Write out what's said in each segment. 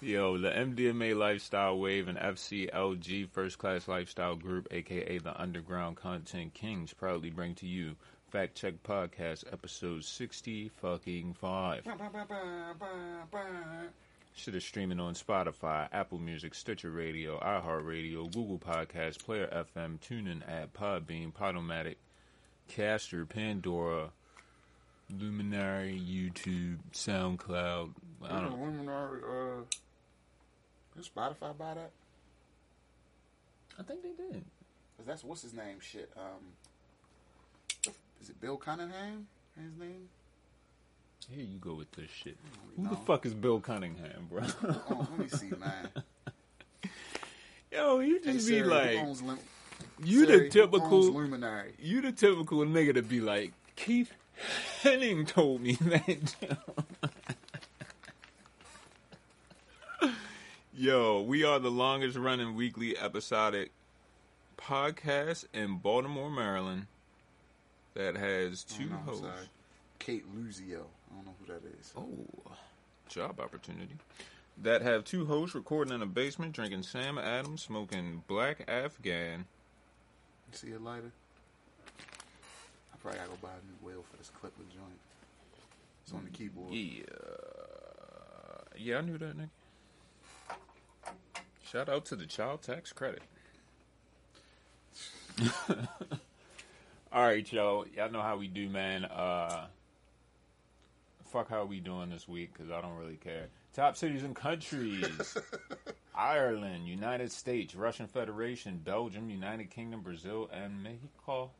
Yo, the MDMA Lifestyle Wave and FCLG First Class Lifestyle Group, aka the Underground Content Kings, proudly bring to you Fact Check Podcast, episode 60 fucking 5. Shit is streaming on Spotify, Apple Music, Stitcher Radio, iHeartRadio, Google Podcasts, Player FM, TuneIn app, Podbean, Podomatic, Caster, Pandora, Luminary, YouTube, SoundCloud. I don't know. Luminary, uh, did Spotify buy that? I think they did. Cause that's what's his name? Shit. Um, is it Bill Cunningham? His name? Here you go with this shit. don't Who the fuck is Bill Cunningham, bro? Oh, let me see, man. Yo, you Hey, just be Siri, who like, Lim- you Siri, the typical, Luminary. you the typical nigga to be like, Keith Henning told me that. Yo, we are the longest running weekly episodic podcast in Baltimore, Maryland that has two hosts. sorry. Kate Luzio. I don't know who that is. Oh, job opportunity. That have two hosts recording in a basement, drinking Sam Adams, smoking black Afghan. See a lighter? I probably gotta go buy a new wheel for this clipper joint. It's on the keyboard. Yeah, yeah, I knew that nigga. Shout out to the child tax credit. All right, y'all. Y'all know how we do, man. Uh, fuck how we doing this week because I don't really care. Top cities and countries: Ireland, United States, Russian Federation, Belgium, United Kingdom, Brazil, and Mexico.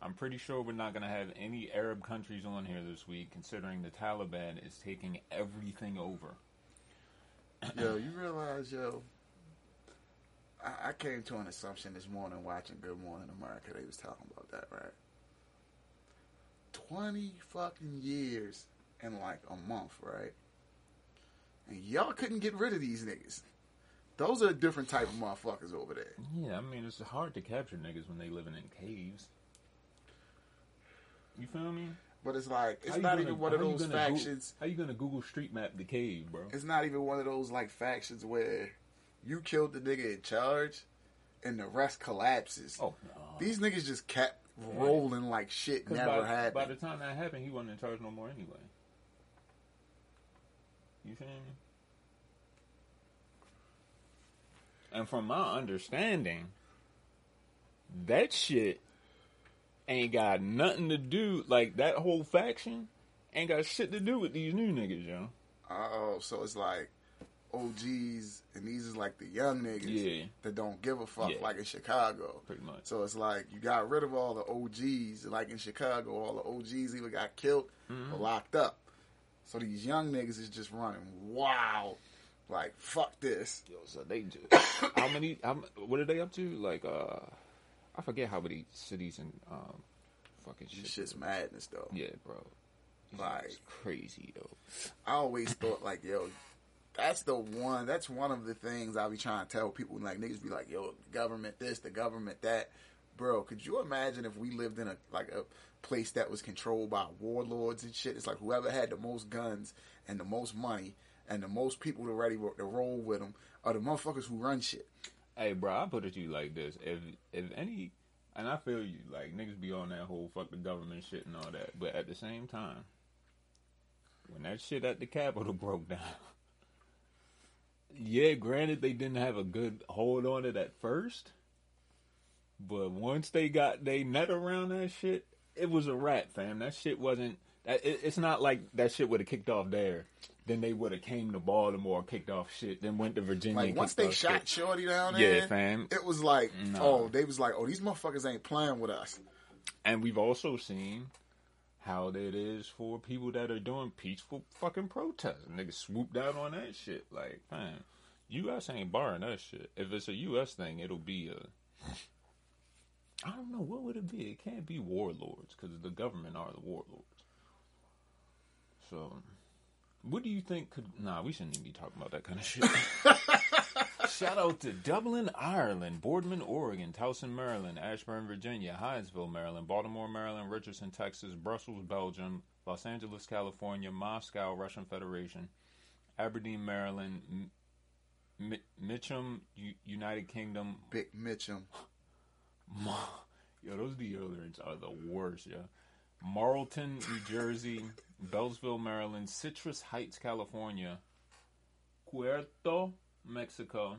I'm pretty sure we're not going to have any Arab countries on here this week, considering the Taliban is taking everything over. Yo, you realize, yo, I, I came to an assumption this morning watching Good Morning America. They was talking about that, right? Twenty fucking years in like a month, right? And y'all couldn't get rid of these niggas. Those are a different type of motherfuckers over there. Yeah, I mean, it's hard to capture niggas when they living in caves. You feel me? But it's like it's not gonna- even one of those factions. how you gonna Google Street Map the cave, bro? It's not even one of those like factions where you killed the nigga in charge and the rest collapses. Oh no. These niggas just kept rolling like shit never by, happened. by the time that happened, he wasn't in charge no more anyway. You feel me? And from my understanding, that shit ain't got nothing to do. Like that whole faction ain't got shit to do with these new niggas, yo. Oh, so it's like OGs, and these is like the young niggas Yeah. that don't give a fuck, Yeah. like in Chicago. Pretty much. So it's like you got rid of all the OGs, like in Chicago, all the OGs either got killed Mm-hmm. or locked up. So these young niggas is just running wild, like fuck this. Yo, so they just how many? How, what are they up to? Like, uh, I forget how many cities and um, fucking shit. This shit's madness though. Yeah, bro. Like- crazy though. I always thought like, yo, that's the one. That's one of the things I be trying to tell people. Like niggas be like, yo, the government this, the government that. Bro, could you imagine if we lived in a like a place that was controlled by warlords and shit? It's like whoever had the most guns and the most money and the most people to ready to roll with them are the motherfuckers who run shit. Hey, bro, I put it to you like this: if if any, and I feel you, like niggas be on that whole fuck the government shit and all that, but at the same time, when that shit at the Capitol broke down, yeah, granted they didn't have a good hold on it at first, but once they got they net around that shit, it was a wrap, fam. That shit wasn't. It's not like that shit would have kicked off there. Then they would have came to Baltimore, kicked off shit, then went to Virginia. Like once they shot shit. Shorty down Yeah, there, fam. it was like, Nah. oh, they was like, oh, these motherfuckers ain't playing with us. And we've also seen how it is for people that are doing peaceful fucking protests. Niggas swooped down on that shit. Like, man, U.S. ain't barring that shit. If it's a U.S. thing, it'll be a. I don't know what would it be. It can't be warlords because the government are the warlords. So, what do you think could? Nah, we shouldn't even be talking about that kind of shit. Shout out to Dublin, Ireland, Boardman, Oregon, Towson, Maryland, Ashburn, Virginia, Hyattsville, Maryland, Baltimore, Maryland, Richardson, Texas, Brussels, Belgium, Los Angeles, California, Moscow, Russian Federation, Aberdeen, Maryland, M- M- Mitcham, U- United Kingdom. Big Mitchum. Yo, those deodorants are the worst, yo. Marlton, New Jersey, Beltsville, Maryland, Citrus Heights, California, Puerto, Mexico,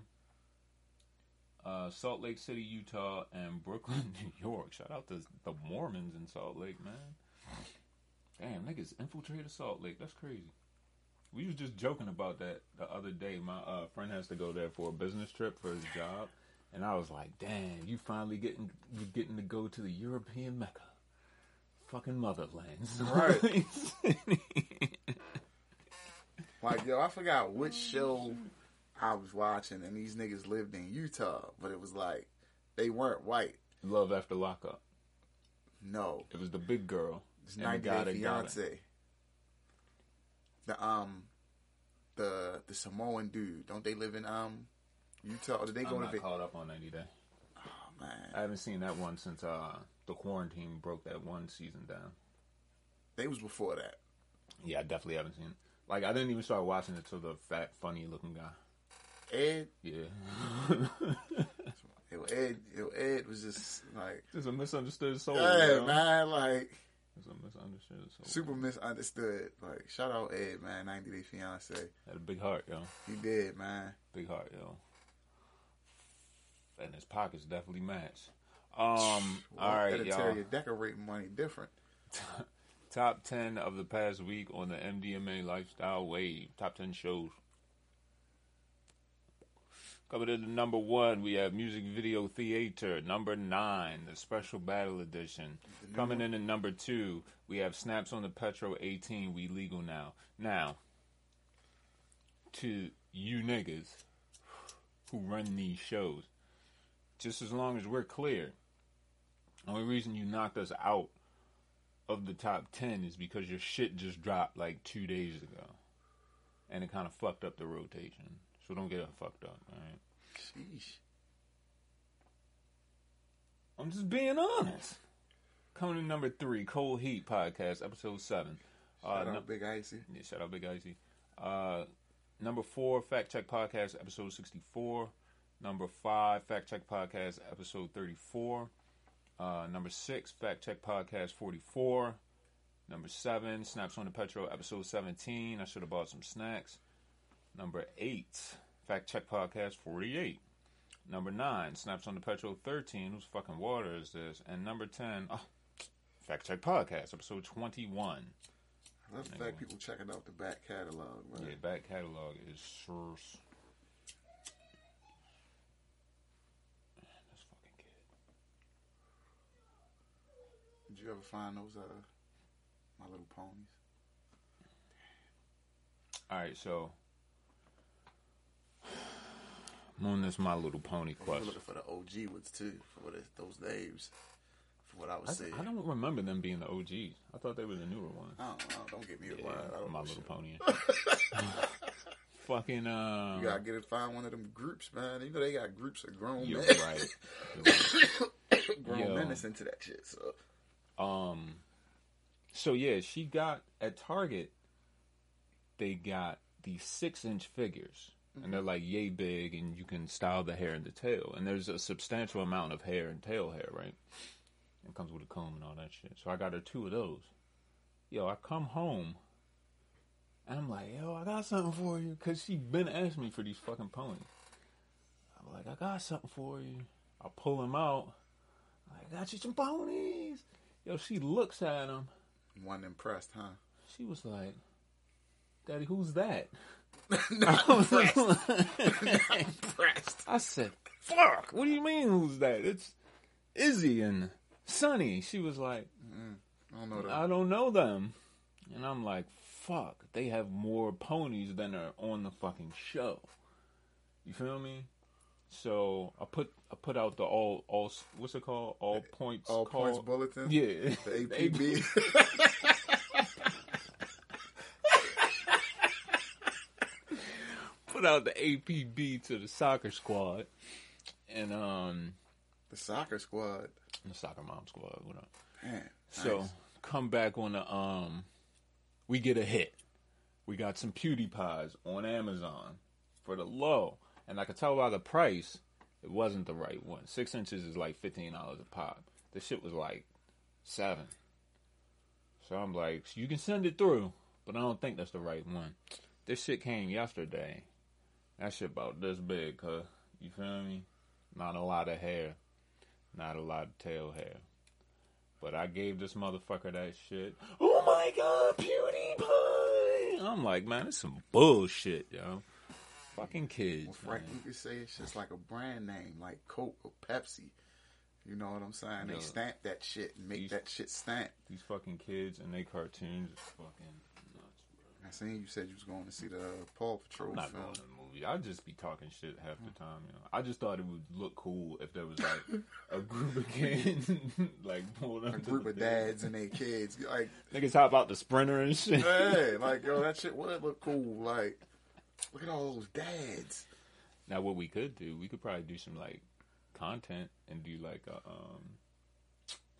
uh, Salt Lake City, Utah, and Brooklyn, New York. Shout out to the Mormons in Salt Lake, man. Damn, niggas infiltrated Salt Lake. That's crazy. We was just joking about that the other day. My uh, friend has to go there for a business trip for his job, and I was like, "Damn, you finally getting you getting to go to the European Mecca, fucking motherlands." Right. Like, yo, I forgot which show I was watching, and these niggas lived in Utah, but it was like they weren't white. Love after lockup. No, It was the big girl. it's the 90 guy Day. Fiance. The um, the the Samoan dude. Don't they live in um Utah? Or did they I'm go to? not Vic- caught up on 90 Day. Man, I haven't seen that one since uh, the quarantine broke that one season down. they was before that. Yeah, I definitely haven't seen it. Like, I didn't even start watching it till the fat, funny looking guy. Ed, Yeah. yo, Ed, yo, Ed was just like, It's a misunderstood soul. yeah, man, like It's a misunderstood soul. super misunderstood. Like, shout out Ed, man, 90 Day Fiance. Had a big heart, yo. He did, man. Big heart, yo. And his pockets definitely match. Um, all right, y'all. tell you decorating money different. Top 10 of the past week on the MDMA Lifestyle Wave. Top 10 shows. Coming in at number one, we have Music Video Theater. Number nine, the Special Battle Edition. Coming in at number two, we have Snaps on the Petro 18. We legal now. Now, to you niggas who run these shows, just as long as we're clear, The only reason you knocked us out of the top 10 is because your shit just dropped like two days ago. And it kind of fucked up the rotation. So don't get it fucked up, alright? Sheesh. I'm just being honest. Coming to number three, Cold Heat Podcast, episode seven. Uh, Shout nu- out Big Icy. yeah, shout out Big Icy. Uh, number four, Fact Check Podcast, episode 64. Number five, Fact Check Podcast, episode 34. Uh, number six, Fact Check Podcast 44. Number seven, Snaps on the Petro, episode 17. I should have bought some snacks. Number eight, Fact Check Podcast 48. Number nine, Snaps on the Petro 13. Whose fucking water is this? And number 10, oh, Fact Check Podcast, episode 21. I love the fact people checking out the back catalog, man. Yeah, back catalog is source. This fucking kid. Did you ever find those uh My Little Ponies? All right, so I'm on this My Little Pony I was question. looking for the OG ones too, for those names. For what I was I, saying. I don't remember them being the OGs. I thought they were the newer ones. I don't know. Don't get me a Yeah, line. I don't My Little. Pony. Fucking um. You gotta get it. Find one of them groups, man. You know they got groups of grown You're men. right. You're right. grown Yo. men into that shit. So Um. So yeah, she got at Target. They got these six-inch figures, and they're like yay big, and you can style the hair and the tail. And there's a substantial amount of hair and tail hair, right? It comes with a comb and all that shit. So I got her two of those. Yo, I come home, and I'm like, yo, I got something for you, cause she been asking me for these fucking ponies. I'm like, I got something for you. I pull them out. I got you some ponies. Yo, she looks at him. one impressed, huh? She was like, Daddy, who's that? Not impressed. Not impressed. I said, Fuck, what do you mean who's that? It's Izzy and Sonny. She was like, mm, I don't know that. I don't know them. And I'm like, fuck, they have more ponies than are on the fucking show. You feel me? So I put I put out the all all what's it called all points All call. points bulletin. yeah The APB. put out the APB to the soccer squad and um the soccer squad. the soccer mom squad what up Man. so nice. come back on the um we get a hit we got some PewDiePies on Amazon for the low, and I could tell by the price it wasn't the right one. Six inches is like fifteen dollars a pop. This shit was like seven. So I'm like, you can send it through, but I don't think that's the right one. This shit came yesterday. That shit about this big, cuz. You feel me? Not a lot of hair. Not a lot of tail hair. But I gave this motherfucker that shit. Oh my god, PewDiePie! I'm like, man, it's some bullshit, yo. Fucking kids. Well, Frank, man. you could say it's just like a brand name, like Coke or Pepsi. You know what I'm saying? Yo. They stamp that shit and make These- that shit stamp. These fucking kids and they cartoons is fucking nuts, bro. I seen you said you was going to see the uh, Paw Patrol I'm not film. going to the movie. I'd just be talking shit half the time, you know. I just thought it would look cool if there was like a group of kids like pulled up A group of dads and their kids, like, Niggas hop out the sprinter and shit. hey, like yo, that shit would look cool. Like, look at all those dads. Now, what we could do, we could probably do some like content and do like a um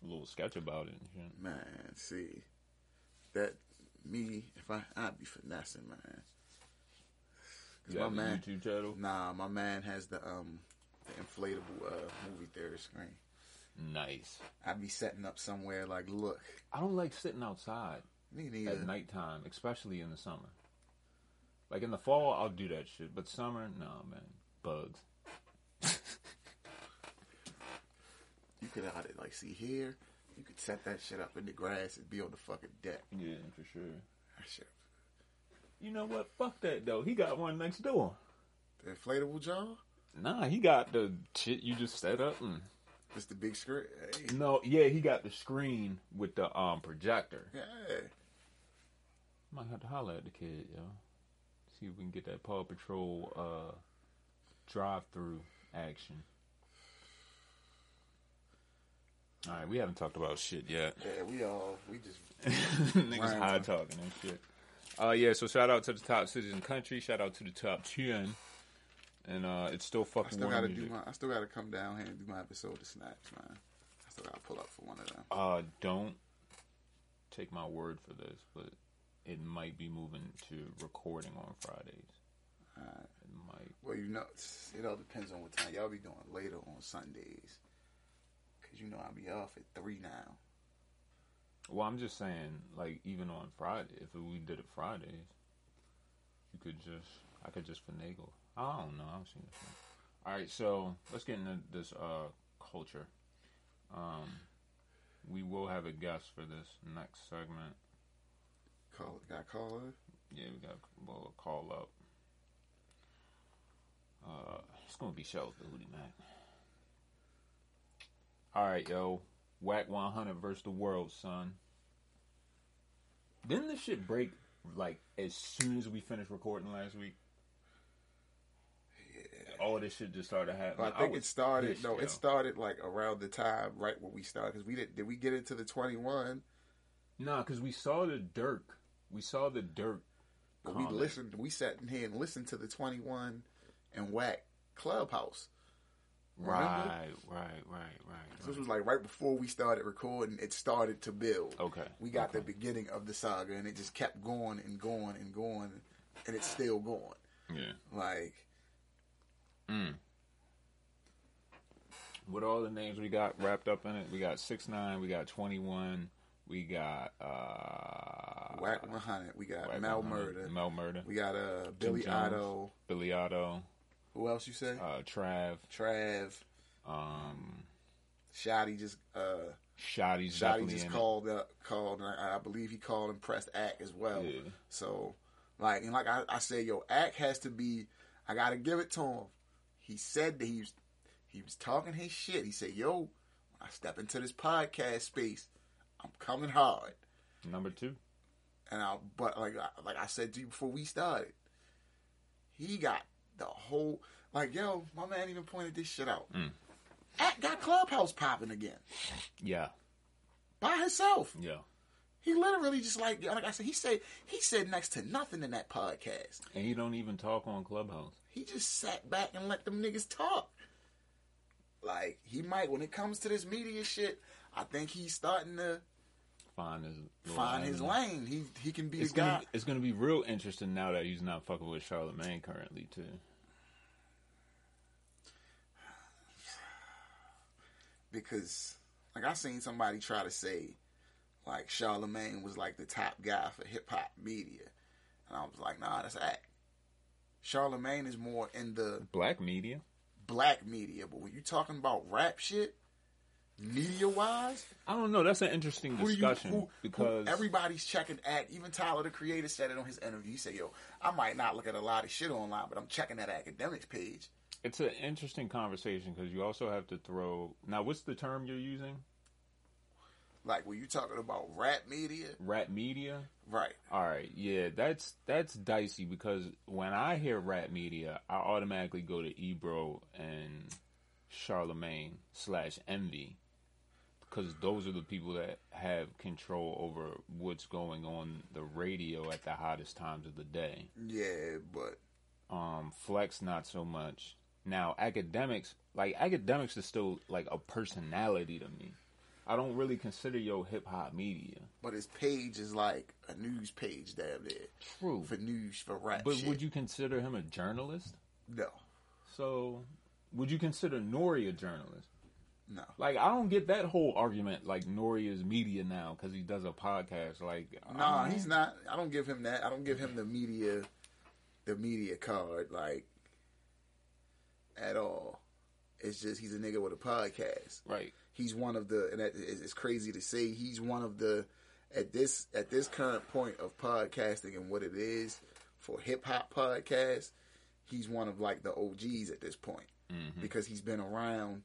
a little sketch about it. And shit. Man, see that me if I I'd be finessing, man. 'Cause You my man, YouTube channel. nah, my man has the um the inflatable uh, movie theater screen. Nice. I'd be setting up somewhere like, look, I don't like sitting outside me at neither. nighttime, especially in the summer. Like in the fall, I'll do that shit, but summer, no, man, bugs. You could out it like see here. You could set that shit up in the grass and be on the fucking deck. Yeah, for sure. That shit. You know what? Fuck that though. He got one next door. The inflatable jaw. Nah, he got the shit you just set up and. Just the big screen. Hey, No, yeah, he got the screen with the um projector. yeah. Might have to holler at the kid, yo. See if we can get that Paw Patrol uh drive through action. Alright, we haven't talked about shit yet. Yeah, we all we just Niggas Right. high talking and shit. Uh yeah, so shout out to the top cities in the country, shout out to the top ten. And uh it's still fucking. I still gotta do my I still gotta come down here and do my episode of Snaps, man. I still gotta pull up for one of them. Uh don't take my word for this, but it might be moving to recording on Fridays. It might Well, you know, it all depends on what time y'all be doing later on Sundays. Cause you know I'll be off at three now. Well, I'm just saying, like, even on Friday, if we did it Fridays, you could just, I could just finagle. I don't know. I've seen this. All right, so let's get into this uh, culture. Um, we will have a guest for this next segment. Call got call her. Yeah, we got a call up. Uh, it's gonna be Shells the Hootie Mac. All right, yo, Whack 100 versus the world, son. Didn't this shit break like as soon as we finished recording last week? Yeah. All this shit just started happening. I think was it started. no, yo. it started like around the time right when we started. Because we did. Did we get into the twenty one? Nah, because we saw the Dirk. We saw the dirt. But we listened. We sat in here and listened to the twenty one and whack clubhouse. Right, Remember? right, right, right. So this right. was like right before we started recording. It started to build. Okay. We got the beginning of the saga, and it just kept going and going and going, and it's still going. Yeah. Like Mm. With all the names we got wrapped up in it, we got six nine, we got twenty one, we got uh whack one hundred. We got Whack Mel 100, Murder. Mel Murder, We got uh Billy Jones. Otto. Billy Otto, Who else you say? uh, Trav, Trav. um, Shotti just uh Shotti's Shotti just called up called and I, I believe he called and pressed Act as well. Yeah. So like and like I, I said, yo, Act has to be I gotta give it to him. He said that he was he was talking his shit. He said, Yo, when I step into this podcast space, I'm coming hard. Number two, And I but like I- like I said to you before we started, he got the whole like yo, my man even pointed this shit out. Mm. Act got Clubhouse popping again yeah, by himself. yeah, He literally just like like I said, he said he said next to nothing in that podcast. and he don't even talk on Clubhouse. He just sat back and let them niggas talk. Like he might when it comes to this media shit, I think he's starting to find his find his lane. He he can be It's the guy. it's gonna be real interesting now that he's not fucking with Charlemagne currently too. because like I seen somebody try to say like Charlemagne was like the top guy for hip hop media, and I was like, nah, that's act. Charlemagne is more in the Black media. black media, but when you talking about rap shit, media wise, I don't know. That's an interesting do you discussion who, because who, everybody's checking at. Even Tyler the Creator said it on his interview. He said, "Yo, I might not look at a lot of shit online, but I'm checking that Akademiks page." it's an interesting conversation because you also have to throw. Now, what's the term you're using? Like were you talking about rap media, Rap media. right? All right, yeah, that's that's dicey because when I hear rap media, I automatically go to Ebro and Charlemagne slash Envy because those are the people that have control over what's going on the radio at the hottest times of the day. Yeah, but Um, Flex not so much. Now Akademiks, like Akademiks, is still like a personality to me. I don't really consider your hip hop media. but his page is like a news page damn near. True, for news for rap but shit. would you consider him a journalist? No, So, would you consider Nori a journalist? No. Like, I don't get that whole argument. Like, Nori is media now because he does a podcast. Like, Nah, um, he's not. I don't give him that. I don't give him the media, the media card like at all. It's just he's a nigga with a podcast. right. He's one of the, and it's crazy to say he's one of the at this at this current point of podcasting and what it is for hip hop podcasts. He's one of like the OGs at this point mm-hmm. because he's been around.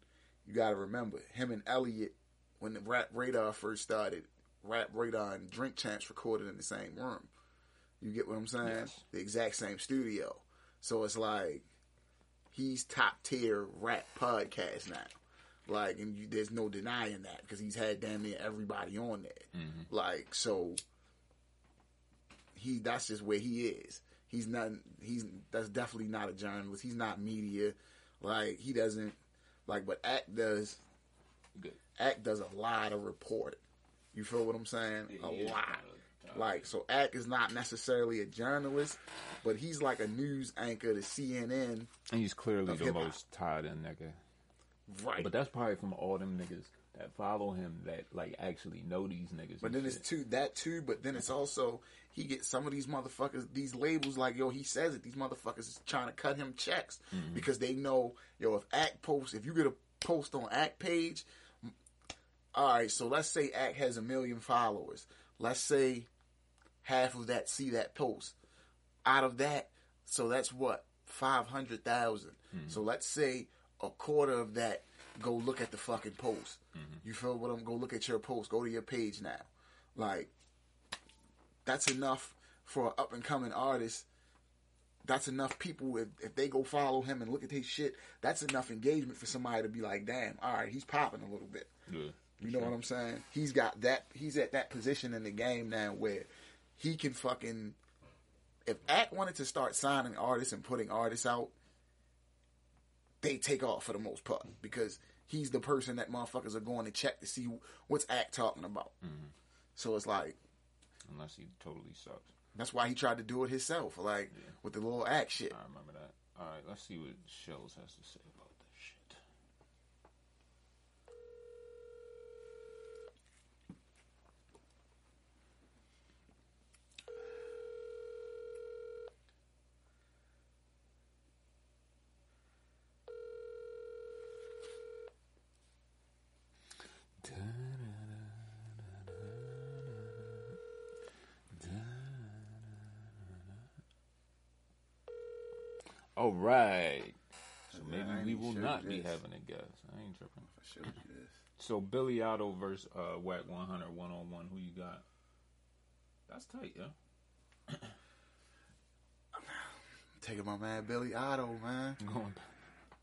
You got to remember him and Elliott when the Rap Radar first started. Rap Radar and Drink Champs recorded in the same room. You get what I'm saying? Yes. The exact same studio. So it's like he's top tier rap podcast now. Like, and you, there's no denying that because he's had damn near everybody on there. Mm-hmm. Like, so he that's just where he is. He's not. He's that's definitely not a journalist. He's not media. Like he doesn't like, but Act does. Good. Act does a lot of report. You feel what I'm saying? He a is lot. kind of- Like so, Ack is not necessarily a journalist, but he's like a news anchor to CNN. And he's clearly the hip-hop. most tied in nigga. Right. But that's probably from all them niggas that follow him that, like, actually know these niggas. But and then it's shit. too that too. But then it's also he gets some of these motherfuckers these labels like yo. He says it. These motherfuckers is trying to cut him checks mm-hmm. because they know yo. If Act posts, if you get a post on Act page, all right. So let's say Act has a million followers. Let's say half of that see that post. Out of that, so that's what five hundred thousand. Mm-hmm. So let's say a quarter of that go look at the fucking post. Mm-hmm. You feel what I'm? Go look at your post. Go to your page now. Like that's enough for an up and coming artist. That's enough people if, if they go follow him and look at his shit. That's enough engagement for somebody to be like, damn, all right, he's popping a little bit. Yeah. You know what I'm saying? He's got that. He's at that position in the game now where he can fucking. If Act wanted to start signing artists and putting artists out, they take off for the most part because he's the person that motherfuckers are going to check to see what's Act talking about. Mm-hmm. So it's like Unless he totally sucks. that's why he tried to do it himself, like with the little Act shit. I remember that. All right, let's see what Shells has to say about this shit. All right. So maybe we will sure not be having a guest. I ain't tripping. I showed you this. So Billy Otto versus uh, Whack 100 one on one. Who you got? That's tight, yeah. Taking my man Billy Otto, man. Going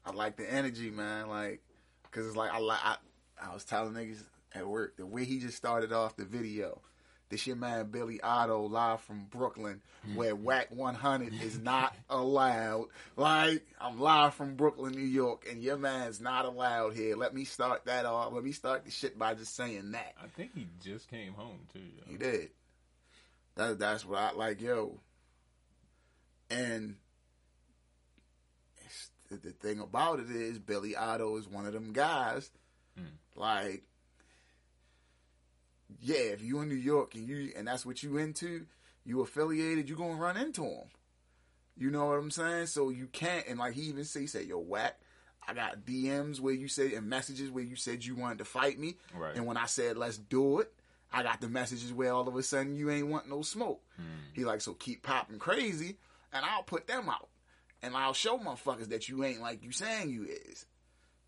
I like the energy, man. Like, cause it's like I like I, I was telling niggas at work the way he just started off the video. This your man Billy Otto live from Brooklyn, hmm. where Whack 100 is not allowed. Like I'm live from Brooklyn, New York, and your man's not allowed here. Let me start that off. Let me start the shit by just saying that. I think he just came home too. Yo. He did. That, that's what I like, yo. And the, the thing about it is, Billy Otto is one of them guys. Hmm. Like, yeah, if you in New York and you and that's what you into, you affiliated, you gonna run into him. You know what I'm saying? So you can't. And like he even say, he said, "Yo, whack." I got DMs where you said and messages where you said you wanted to fight me, Right. and when I said let's do it, I got the messages where all of a sudden you ain't want no smoke. Hmm. He like so keep popping crazy, and I'll put them out, and I'll show motherfuckers that you ain't like you saying you is.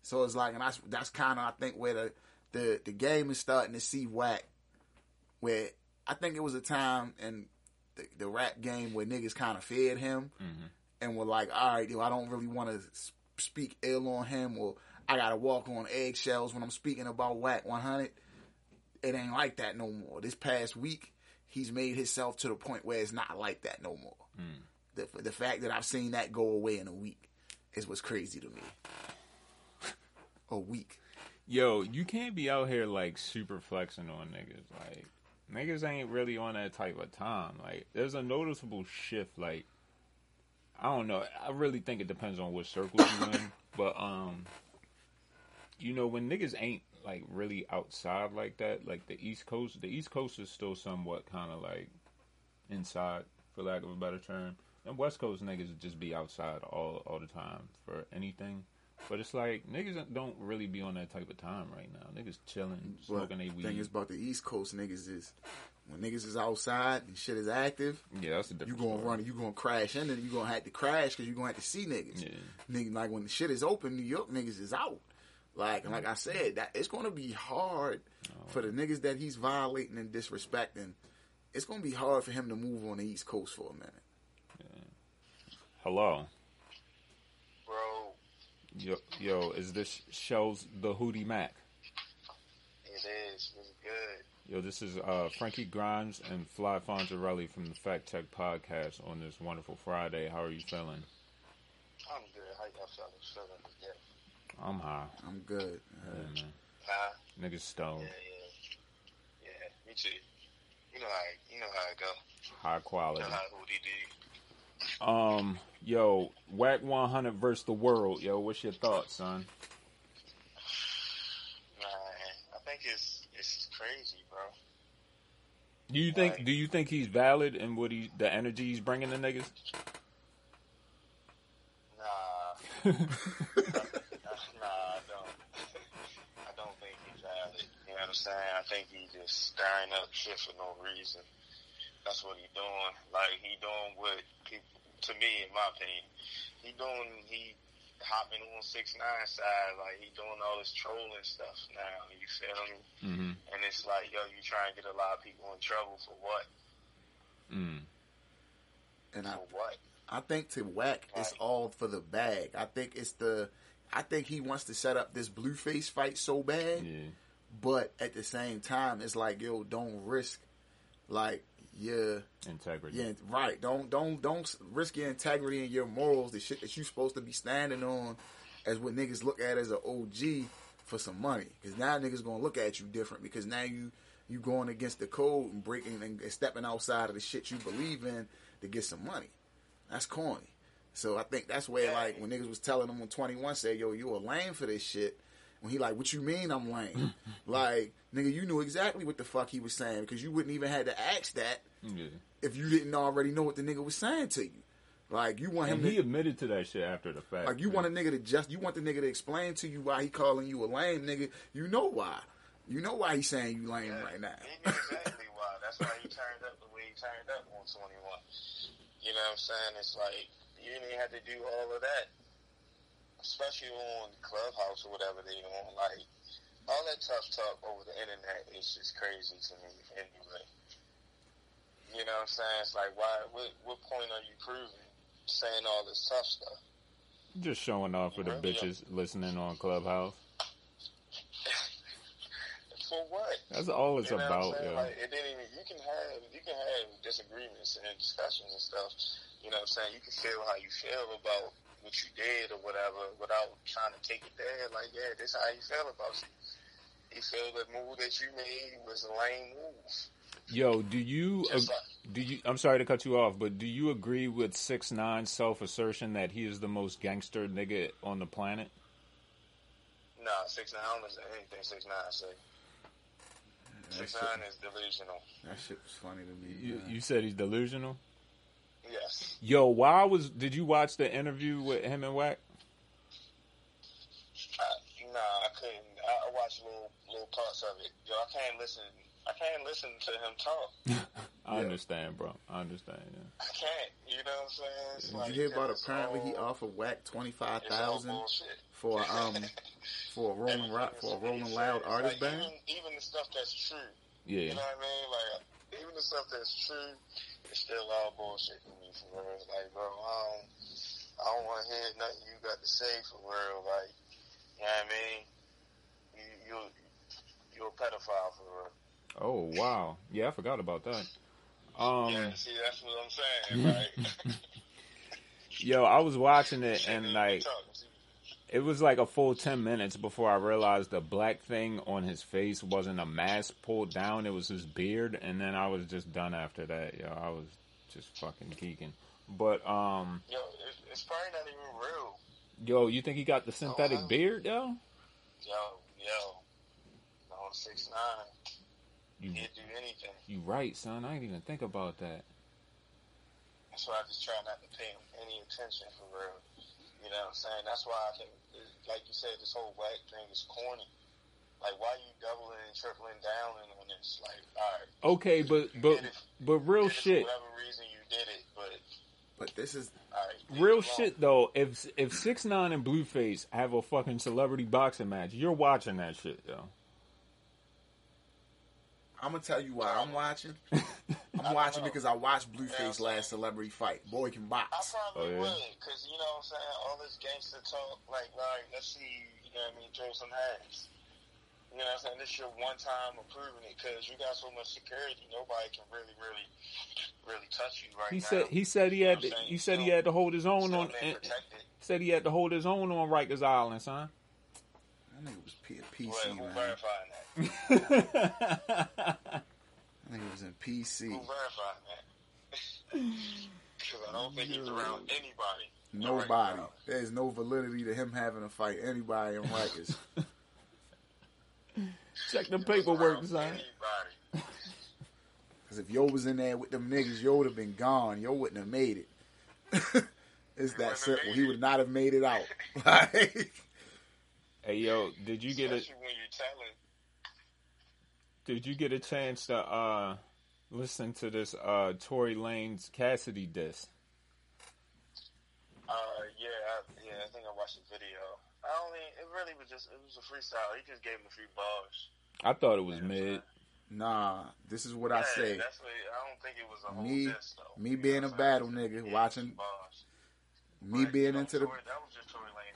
So it's like, and that's that's kind of I think where the the the game is starting to see whack. Where I think it was a time in the, the rap game where niggas kind of feared him mm-hmm. and were like, all right, yo, I don't really want to speak ill on him, or I gotta walk on eggshells when I'm speaking about whack 100. It ain't like that no more. This past week, he's made himself to the point where it's not like that no more. Mm. The the fact that I've seen that go away in a week is what's crazy to me. A week. Yo, you can't be out here like super flexing on niggas. Like niggas ain't really on that type of time. Like there's a noticeable shift. Like I don't know. I really think it depends on what circles you're in. But um, you know when niggas ain't like really outside like that, like the East Coast, the East Coast is still somewhat kind of like inside, for lack of a better term. And West Coast niggas just be outside all all the time for anything. But it's like niggas don't really be on that type of time right now. Niggas chilling, smoking they thing is about the East Coast niggas is when niggas is outside and shit is active, yeah, that's a you different. gonna story. run, you gonna crash in, and you gonna have to crash because you gonna have to see niggas. Yeah. Nigga, like when the shit is open, New York niggas is out. Like, and like I said, that it's gonna be hard oh. for the niggas that he's violating and disrespecting. It's gonna be hard for him to move on the East Coast for a minute. Hello, Bro, yo, yo, is this show's the Hootie Mac? it is. It's good. Yo, this is uh, Frankie Grimes and Fly Fonzarelli from the Fact Check Podcast on this wonderful Friday. How are you feeling? I'm good. How y'all fellas feeling today? I'm high. I'm good. Yeah, man. Huh? Niggas Yeah, stoned. yeah. Yeah, me too. You know how you know how it go. High You quality. know how Hootie do. Um, yo, Whack 100 versus the world. Yo, what's your thoughts, son? Man, I think it's it's crazy, bro. Do you think? Right. Do you think he's valid and what he, the energy he's bringing the niggas? Nah, nah, I don't. I don't think he's valid. You know what I'm saying? I think he's just stirring up shit for no reason. That's what he doing. Like he doing what people, to me, in my opinion, he doing he hopping on six nine side. Like he doing all this trolling stuff now. You feel me? Mm-hmm. And it's like, yo, you trying to get a lot of people in trouble for what? Mm. And I, what? I think to whack, it's all for the bag. I think it's the, I think he wants to set up this Blueface fight so bad. Yeah. But at the same time, it's like, yo, don't risk, like, your, Integrity. yeah, right. Don't, don't, don't risk your integrity and your morals, the shit that you supposed to be standing on, as what niggas look at as an OG for some money. Because now niggas gonna look at you different because now you, you going against the code and breaking and stepping outside of the shit you believe in to get some money. That's corny. So I think that's where like when niggas was telling them when Twenty One said, "Yo, you a lame for this shit." When he like, "What you mean I'm lame?" Mm-hmm. like, nigga, you knew exactly what the fuck he was saying because you wouldn't even had to ask that Yeah. if you didn't already know what the nigga was saying to you. Like, you want him And to he admitted to that shit after the fact. like you want a nigga to just you want the nigga to explain to you why he calling you a lame nigga. You know why. You know why he's saying you lame right now. He knew exactly why. That's why he turned up the way he turned up on 21. You know what I'm saying? It's like, you didn't even have to do all of that. Especially on Clubhouse or whatever they on. Like, all that tough talk over the internet is just crazy to me anyway. You know what I'm saying? It's like, why, what, what point are you proving saying all this tough stuff? Just showing off for the Really? bitches listening on Clubhouse. for what? That's all it's You know about, yo. Like, it didn't even, you can have you can have disagreements and discussions and stuff. You know what I'm saying? You can feel how you feel about what you did or whatever without trying to take it there. Like, yeah, this is how you feel about it. You feel the move that you made was a lame move. Yo, do you ag- like, do you? I'm sorry to cut you off, but do you agree with six nine self assertion that he is the most gangster nigga on the planet? nah, six nine. I don't listen to anything six nine say. Six nine is delusional. that shit was funny to me. You, you said he's delusional. Yes. Yo, why was? Did you watch the interview with him and Whack? I, nah, I couldn't. I, I watched little little parts of it. Yo, I can't listen. I can't listen to him talk. I Yeah. understand, bro. I understand. Yeah. I can't. You know what I'm saying? It's Did like, you hear about it's apparently he offered whack twenty five it's all thousand bullshit. for um for a rolling rock for a rolling it's loud like, artist even, band? Even the stuff that's true. Yeah. You know what I mean? Like even the stuff that's true, it's still all bullshit to me for real. Like, bro, I don't, I don't want to hear nothing you got to say for real. Like, you know what I mean? You you you're a pedophile for real. Oh wow. Yeah, I forgot about that. Um, yeah, see, that's what I'm saying. Like, yo, I was watching it and like talk. It was like a full ten minutes before I realized the black thing on his face wasn't a mask pulled down; it was his beard. And then I was just done after that. Yo, I was just fucking geeking. But um, Yo, it's probably not even real. yo, you think he got the synthetic wow. beard, yo? Yo, yo, no six nine. You He'd do anything. you right, son. I didn't even think about that. That's why I just try not to pay him any attention for real. You know what I'm saying? That's why I think, like you said, this whole whack thing is corny. Like, why you doubling and tripling down on this? Like, all right, Okay, but but it, but real shit. for whatever reason you did it, but But this is all right, leave Real shit though, if if six nine and Blueface have a fucking celebrity boxing match, you're watching that shit, yo. I'm gonna tell you why I'm watching. I'm watching because I watched Blueface last celebrity fight. Boy can box. I box. probably Oh, yeah? would, because, you know what I'm saying? All this gangster talk, like, all right, let's see, you know what I mean, throw some hands. You know what I'm saying? This is your one time of proving it, because you got so much security, nobody can really, really, really touch you right He now. said he said he had to, You know what he said he had to hold his own on been eh, said he had to hold his own on Rikers Island, son. That it was P- Well, PC, who man. verifying that? That nigga was in PC. Who verifying that? Because I don't think he's around anybody. Nobody. right. There's no validity to him having to fight anybody in Rikers. Check the paperwork, son. Because if Yo was in there with them niggas, Yo would have been gone. Yo wouldn't have made it. it's that simple. He would not have made it out. Like, Hey yo, did you get a Especially when did you get a chance to uh listen to this uh Tory Lanez Cassidy diss? Uh, yeah, I, yeah, I think I watched the video. I only, it really was just, it was a freestyle. He just gave him a few bars. I thought it was mid. nah, this is what I say. That's what, I don't think it was a whole Me- diss, though. me being a battle nigga, He watching- bars. Me But, being you know, into the Tory, that was just Tory Lanez doing Tory Lanez.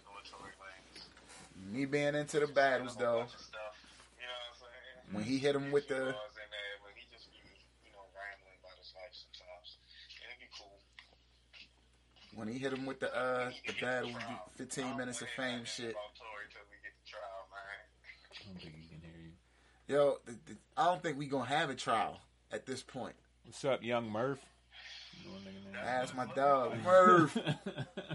Me being into the battles though. you know what I'm saying? When he hit him with the bars in there, but he just be, you know, rambling about his life sometimes. And it'd be cool. when he hit him with the uh We need to the battle 15 minutes of fame shit. About Tory till we get to trial, man. I don't think he can hear you. Yo, the, the, I don't think we gonna have a trial at this point. What's up, young Murph? You know what nigga name? Ask my dog Murph,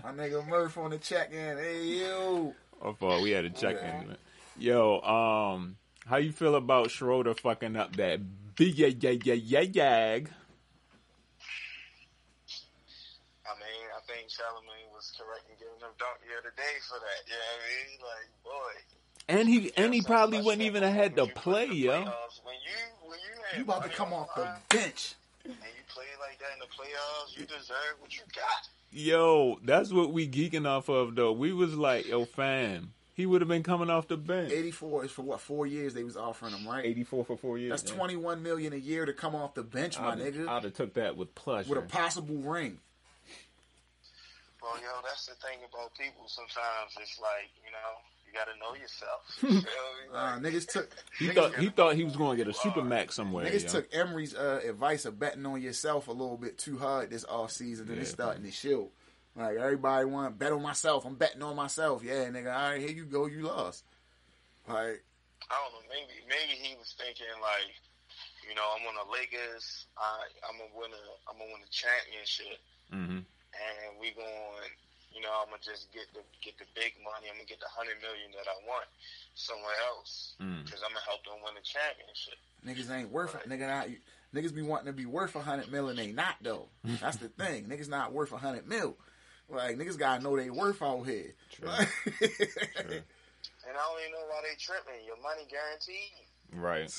my nigga Murph on the check in. Hey yo, Oh, fuck, we had to check Yeah. in. Yo, um, how you feel about Schroeder fucking up that big yeah yeah yeah yeah yag? I mean, I think Charlemagne was correct in giving him donkey of the day for that. You know what I mean? Like, boy. And he and he probably wouldn't even have had to play, yo. When you when you you about to come off the bench. and you play like that in the playoffs, you deserve what you got. Yo, that's what we geeking off of though. We was like, yo, fam, he would have been coming off the bench. 84 is for what four years they was offering him, right? Eighty four for four years. That's 21 million a year to come off the bench, my I'd, nigga, I'd have took that with pleasure. with a possible ring. Well, yo, that's the thing about people. Sometimes it's like you know You gotta know yourself. You feel me? Uh, niggas took He niggas, thought he thought he was going to get a super max somewhere. niggas yo. took Emery's uh, advice of betting on yourself a little bit too hard this off season. Then they Yeah, starting to shield. Like everybody want bet on myself. I'm betting on myself. Yeah, nigga. All right, here you go. You lost. Like I don't know. Maybe maybe he was thinking like, you know, I'm on the Lakers. I I'm gonna win a I'm gonna win a championship, Mhm. and we going. You know, I'm gonna just get the get the big money. I'm gonna get the hundred million that I want somewhere else Mm. because I'm gonna help them win the championship. niggas ain't worth it. Nigga, not, niggas be wanting to be worth a hundred mil and they not though. That's the thing. Niggas not worth a hundred mil. Like niggas gotta know they worth out here. True. True. And I don't even know why they tripping. Your money guaranteed. Right.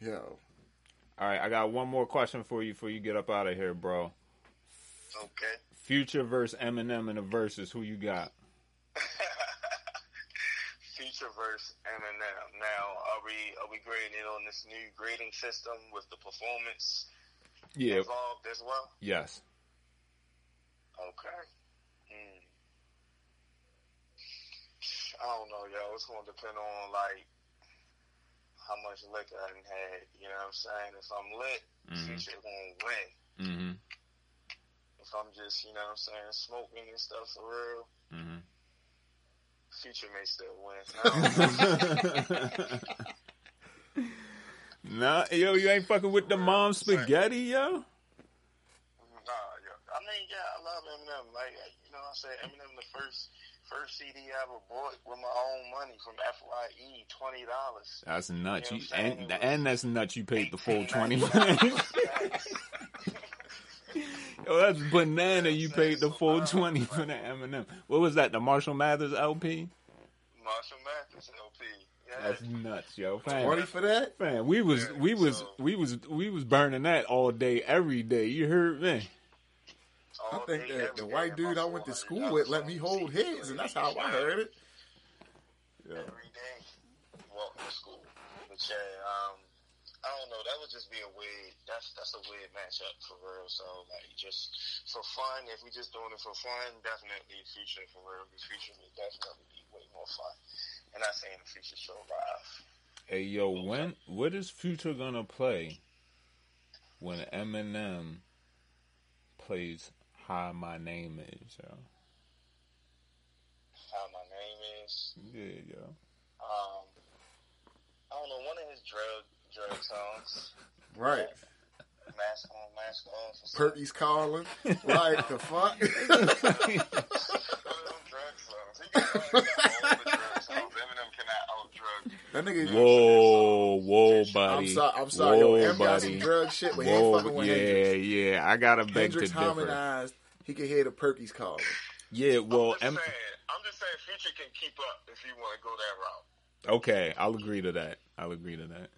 Yo, All right, I got one more question for you before you get up out of here, bro. Okay. Future versus Eminem in the verses. Who you got? Future verse Eminem. Now, are we are we grading it on this new grading system with the performance Yeah. involved as well? Yes. Okay. Hmm. I don't know, yo. It's gonna depend on like how much liquor I done had. You know what I'm saying? If I'm lit, Mhm. Future gonna win. Mm-hmm. If I'm just, you know what I'm saying, smoking and stuff for real, Mm-hmm. Future may still win. I nah, yo, you ain't fucking with the mom spaghetti, yo. Nah, yo. I mean, yeah, I love Eminem. Like, you know, what I said Eminem the first first CD I ever bought with my own money from Fye, twenty dollars. That's nuts. You You, know what and and that's nuts. You paid the full twenty. Yo, that's banana. You paid the full twenty for the Eminem. What was that? The Marshall Mathers LP? Marshall Mathers LP. Yeah. That's nuts, yo. Fam, Ready for that? fam, we was we was we was we was burning that all day, every day. You heard me? I think that the white dude I went to school with let me hold his, and that's how I heard it. Yeah. Every day, walking to school. But yeah, um, I don't know. That would just be a weird. That's that's a weird matchup for real. So like, just for fun, if we just doing it for fun, definitely future for real. The future would definitely be way more fun. And not saying the future show live. Hey, yo, when what is Future gonna play when Eminem plays "Hi, My Name Is"? Yo? How my name is. Yeah, yo. Um, I don't know. One of his drug drug songs. Right. Mask on, mask off. Perky's calling. Like the fuck? One of them drug songs. He can all the drug songs. Eminem cannot out drug that nigga. Whoa, whoa, I'm buddy. sorry. I'm sorry. Whoa, Yo, M got some buddy. drug shit, but he ain't Whoa, fucking with yeah, Hendrix. yeah. I gotta beg to Hendrix differ. harmonized. He could hear the Perky's calling. Yeah, well, I'm just M- saying. I'm just saying. Future can keep up if you want to go that route. okay, I'll agree to that. I'll agree to that.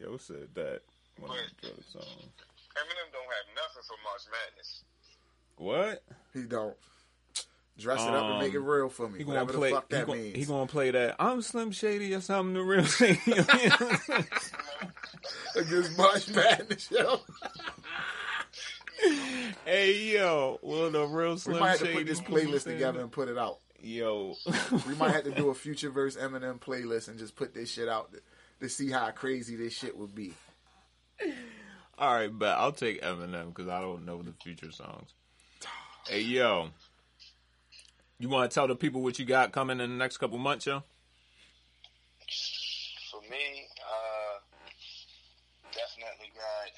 Yo said that. One of the drug songs. Eminem don't have nothing for March Madness. What? He don't dress it up and make it Um, real for me. He gonna play. the fuck he, that gonna, means. he gonna play that. I'm Slim Shady or something. The real Shady. against March Madness, yo. hey yo, well the real Slim We Slim might have to Shady. put this playlist together and put it out. Yo, We might have to do a future verse Eminem playlist and just put this shit out to, to see how crazy this shit would be. All right, but I'll take Eminem because I don't know the future songs. Hey yo, you want to tell the people what you got coming in the next couple months, yo? For me, uh, definitely got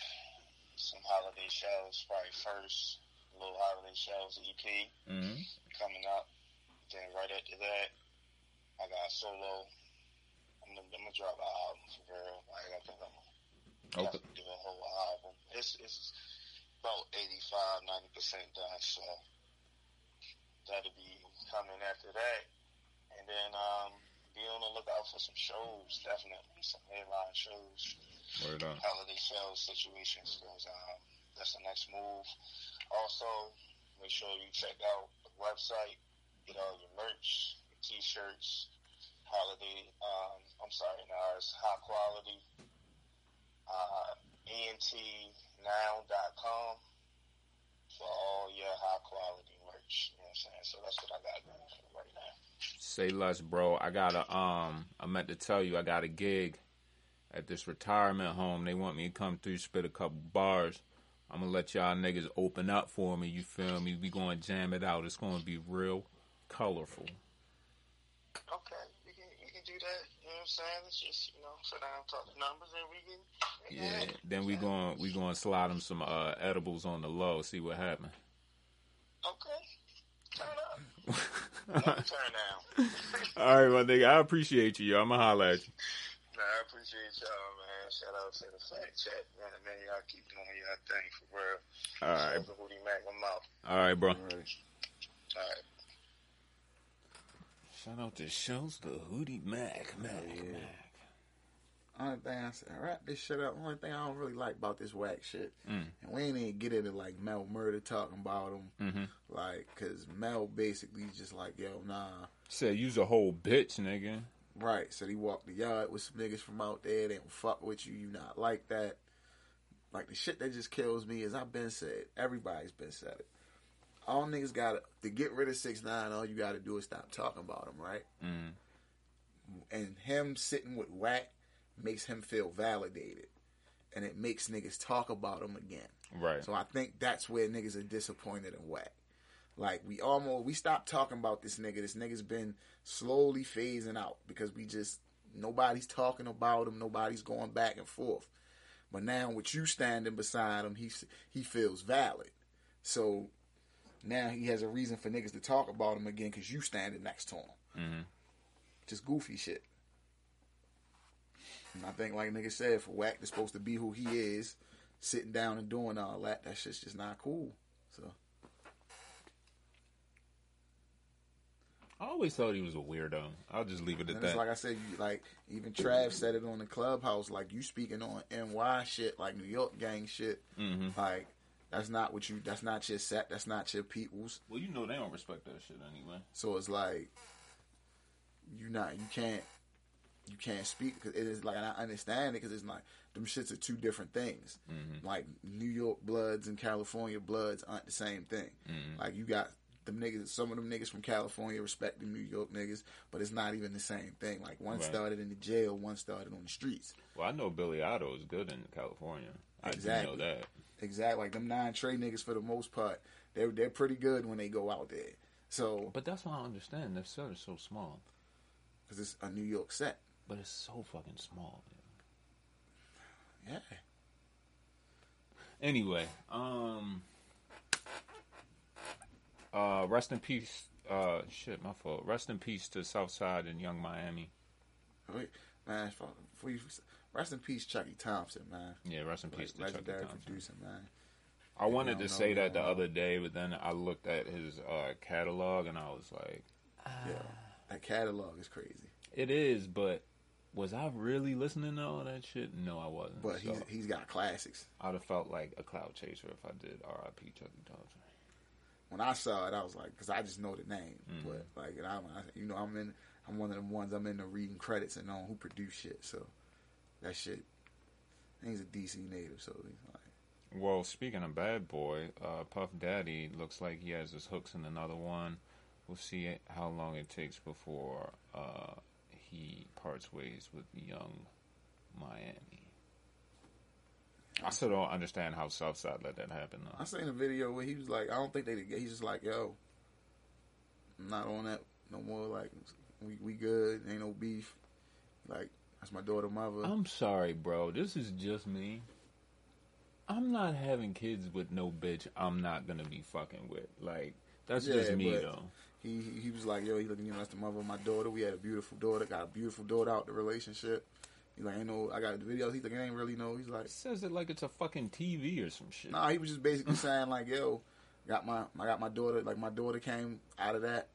some holiday shows. Probably first little holiday shows EP Mm-hmm. coming up. Then right after that, I got solo. I'm gonna, I'm gonna drop an album for real. Like I think I'm gonna Okay. do a whole album. It's it's about 85, 90 percent done. So that'll be coming after that, and then um, be on the lookout for some shows. Definitely some headline shows, Word up. holiday shows, situations. Because um, that's the next move. Also, make sure you check out the website. Get all your merch, your t-shirts, holiday. Um, I'm sorry, now it's high quality. Uh, entnow.com for all your high quality merch. You know what I'm saying? So that's what I got going for right now. Say less, bro. I got a um. I meant to tell you, I got a gig at this retirement home. They want me to come through, spit a couple bars. I'm gonna let y'all niggas open up for me. You feel me? We gonna jam it out. It's gonna be real colorful. Okay, you can you can do that. You know what I'm saying? It's just you know sit down, talk the numbers, and we can. we can Yeah. hit. Then we going we gonna slide them some uh, edibles on the low. See what happens. Okay, turn up. Turn down. All right, my nigga. I appreciate you. yo. I'ma holla at you. Nah, I appreciate y'all, man. Shout out to the fact check, man. Man, y'all keep doing y'all thing for real. All right. Shout out to Hootie Mac, I'm out. All right, bro. Right. All right. Shout out to shows the Hootie Mac, Mac, yeah. Mac. Only thing I said, wrap this shit up. Only thing I don't really like about this whack shit, Mm. and we ain't even get into like Mel Murder talking about him, Mm-hmm. like, cause Mel basically just like, yo, nah, Said you's a whole bitch, nigga. right. So he walked the yard with some niggas from out there. They don't fuck with you. You not like that. Like the shit that just kills me is I've been said. Everybody's been said it. All niggas got to get rid of six nine. All you got to do is stop talking about him, right? Mm. and him sitting with Whack makes him feel validated, and it makes niggas talk about him again. Right. So I think that's where niggas are disappointed in Whack. Like we almost we stopped talking about this nigga. This nigga's been slowly phasing out because we just nobody's talking about him. Nobody's going back and forth. But now with you standing beside him, he he feels valid. So now he has a reason for niggas to talk about him again because you standing next to him mm-hmm. just goofy shit. And I think, like nigga said, for Whack to supposed to be who he is, sitting down and doing all that, that shit's just not cool. So I always thought he was a weirdo. I'll just leave it at and it's that. like I said, you, like even Trav said it on the clubhouse, like you speaking on NY shit, like New York gang shit, mm-hmm. like that's not what you, that's not your set, that's not your people's. Well, you know they don't respect that shit anyway. So it's like you not, you can't, you can't speak because it is like and I understand it because it's like them shits are two different things. Mm-hmm. Like New York Bloods and California Bloods aren't the same thing. Mm-hmm. Like you got them niggas, some of them niggas from California respect the New York niggas, but it's not even the same thing. Like one Right. started in the jail, one started on the streets. Well, I know Billy Otto is good in California. I Exactly. know that. Exactly. Like them Nine Trey niggas for the most part, they're they're pretty good when they go out there. So But that's what I understand. Their set is so small. because it's a New York set. But it's so fucking small. Man. Yeah. Anyway, um, uh, rest in peace. Uh, shit, my fault. Rest in peace to Southside and Young Miami. Wait, man, before you, rest in peace, Chucky Thompson, man. Yeah, rest in Like, peace to Chucky legendary Thompson. producer, man. I wanted to say that the other day, but then I looked at his uh, catalog and I was like, Yeah, that catalog is crazy. it is, but was I really listening to all that shit? No, I wasn't. But so he's he's got classics. I'd have felt like a cloud chaser if I did R.I.P. Chucky Thompson. When I saw it, I was like, because I just know the name. Mhm. But like, and I, you know, I'm in. I'm one of them ones. I'm into reading credits and knowing who produced shit. So that shit. He's a DC native, so he's like, Well, speaking of Bad Boy, uh, Puff Daddy looks like he has his hooks in another one. We'll see how long it takes before uh, he parts ways with Young Miami. I still don't understand how Southside let that happen. I Though. seen a video where he was like, I don't think they. He's just like, yo, I'm not on that no more. Like, we we good. Ain't no beef. Like, that's my daughter, mother. I'm sorry, bro. This is just me. I'm not having kids with no bitch. I'm not gonna be fucking with. Like that's Yeah, just me though. He he- he was like, yo, he looking, you know, that's the mother of my daughter. We had a beautiful daughter, got a beautiful daughter out the relationship. He's like, ain't no, I got the videos. He's like, I ain't really know. He's like, It says it like it's a fucking TV or some shit. nah, he was just basically saying like, yo, got my, I got my daughter. Like my daughter came out of that.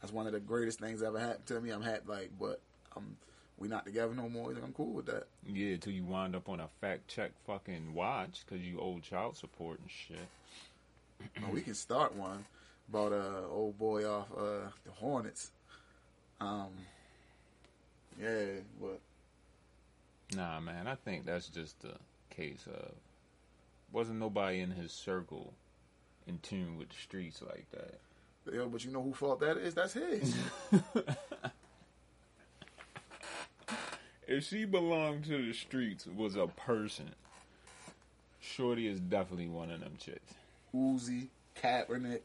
That's one of the greatest things that ever happened to me. I'm happy, like, but I'm, we not together no more. Like, I'm cool with that. Yeah, till you wind up on a fact check fucking watch because you owe child support and shit. Oh, we can start one about uh old boy off uh the Hornets. Um, yeah, but Nah, man, I think that's just a case of wasn't nobody in his circle in tune with the streets like that. Yo, but you know who fault that is? That's his. if she belonged to the streets, was a person, Shorty is definitely one of them chicks. Uzi, Kaepernick,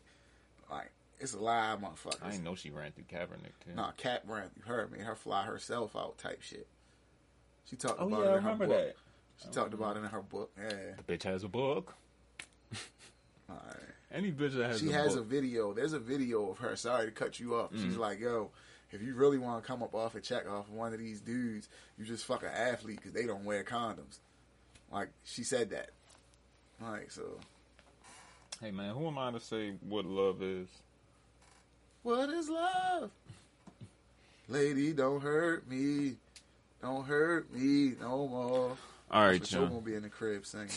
like it's a lie, motherfuckers. I didn't know she ran through Kaepernick too. Nah, Cat ran through her, made her fly herself out type shit. She talked oh about yeah, it I in her remember book. that. She talked about it in her book. Yeah. The bitch has a book. Any bitch that has She a has a video. There's a video of her. Sorry to cut you off. She's mm. like, yo, if you really want to come up off a check off of one of these dudes, you just fuck an athlete because they don't wear condoms. Like, she said that. Like, so, Hey man, who am I to say what love is? what is love? Lady, don't hurt me. Don't hurt me no more. All right, John. gonna be in the crib singing.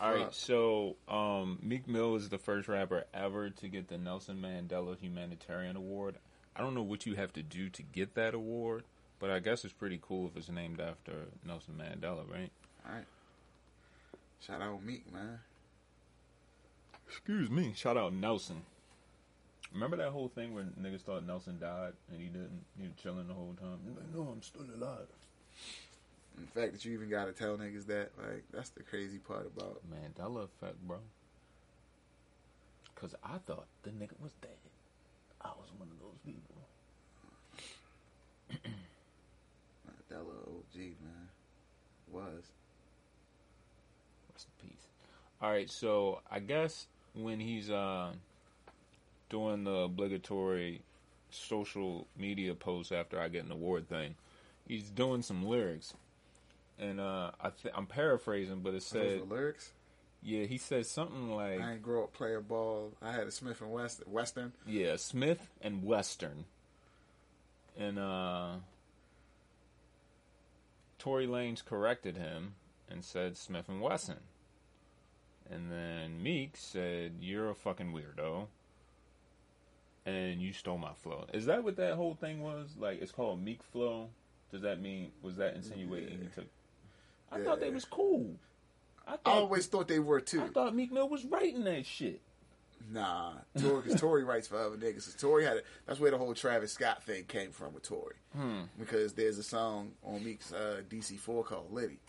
All right, so um, Meek Mill is the first rapper ever to get the Nelson Mandela Humanitarian Award. I don't know what you have to do to get that award, but I guess it's pretty cool if it's named after Nelson Mandela, right? Alright. Shout out Meek, man. Excuse me. Shout out Nelson. Remember that whole thing where niggas thought Nelson died and he didn't? He was chilling the whole time. He's like, no, I'm still alive. The fact that you even gotta tell niggas that, like, that's the crazy part about Mandela effect, bro. Cause I thought the nigga was dead. I was one of those people. that little OG, man. Was. Rest in peace. All right, so I guess when he's uh, doing the obligatory social media post after I get an award thing, he's doing some lyrics, and uh, I th- I'm paraphrasing, but it said, lyrics. Yeah, he said something like, I ain't grow up playing ball. I had a Smith and West Western. yeah, Smith and Western, and uh, Tory Lanez corrected him and said Smith and Wesson. And then Meek said, "You're a fucking weirdo." And you stole my flow. Is that what that whole thing was? Like, it's called Meek Flow. Does that mean was that insinuating he Yeah. took? I thought they was cool. I I always thought they were too. I thought Meek Mill was writing that shit. Nah, Tory, because Tory writes for other niggas. So Tory had a, that's where the whole Travis Scott thing came from with Tory. Hmm. Because there's a song on Meek's uh, DC4 called Litty.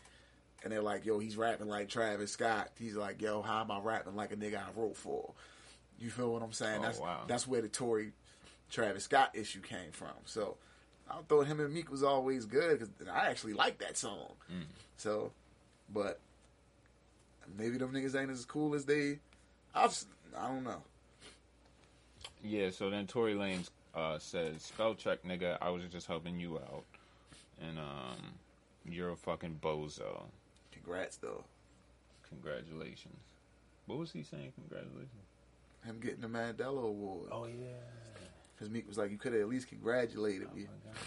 And they're like, yo, he's rapping like Travis Scott. He's like, yo, how am I rapping like a nigga I wrote for? You feel what I'm saying? Oh, that's wow. that's where the Tory Travis Scott issue came from. So I thought him and Meek was always good because I actually like that song. Mm. So, but maybe them niggas ain't as cool as they. I just, I don't know. Yeah, so then Tory Lanez uh, says, "Spell check, nigga. I was just helping you out, and um, you're a fucking bozo. Congrats though. Congratulations." What was he saying? Congratulations. Him getting the Mandela Award. Oh yeah. Because Meek was like, you could have at least congratulated Oh me. my god.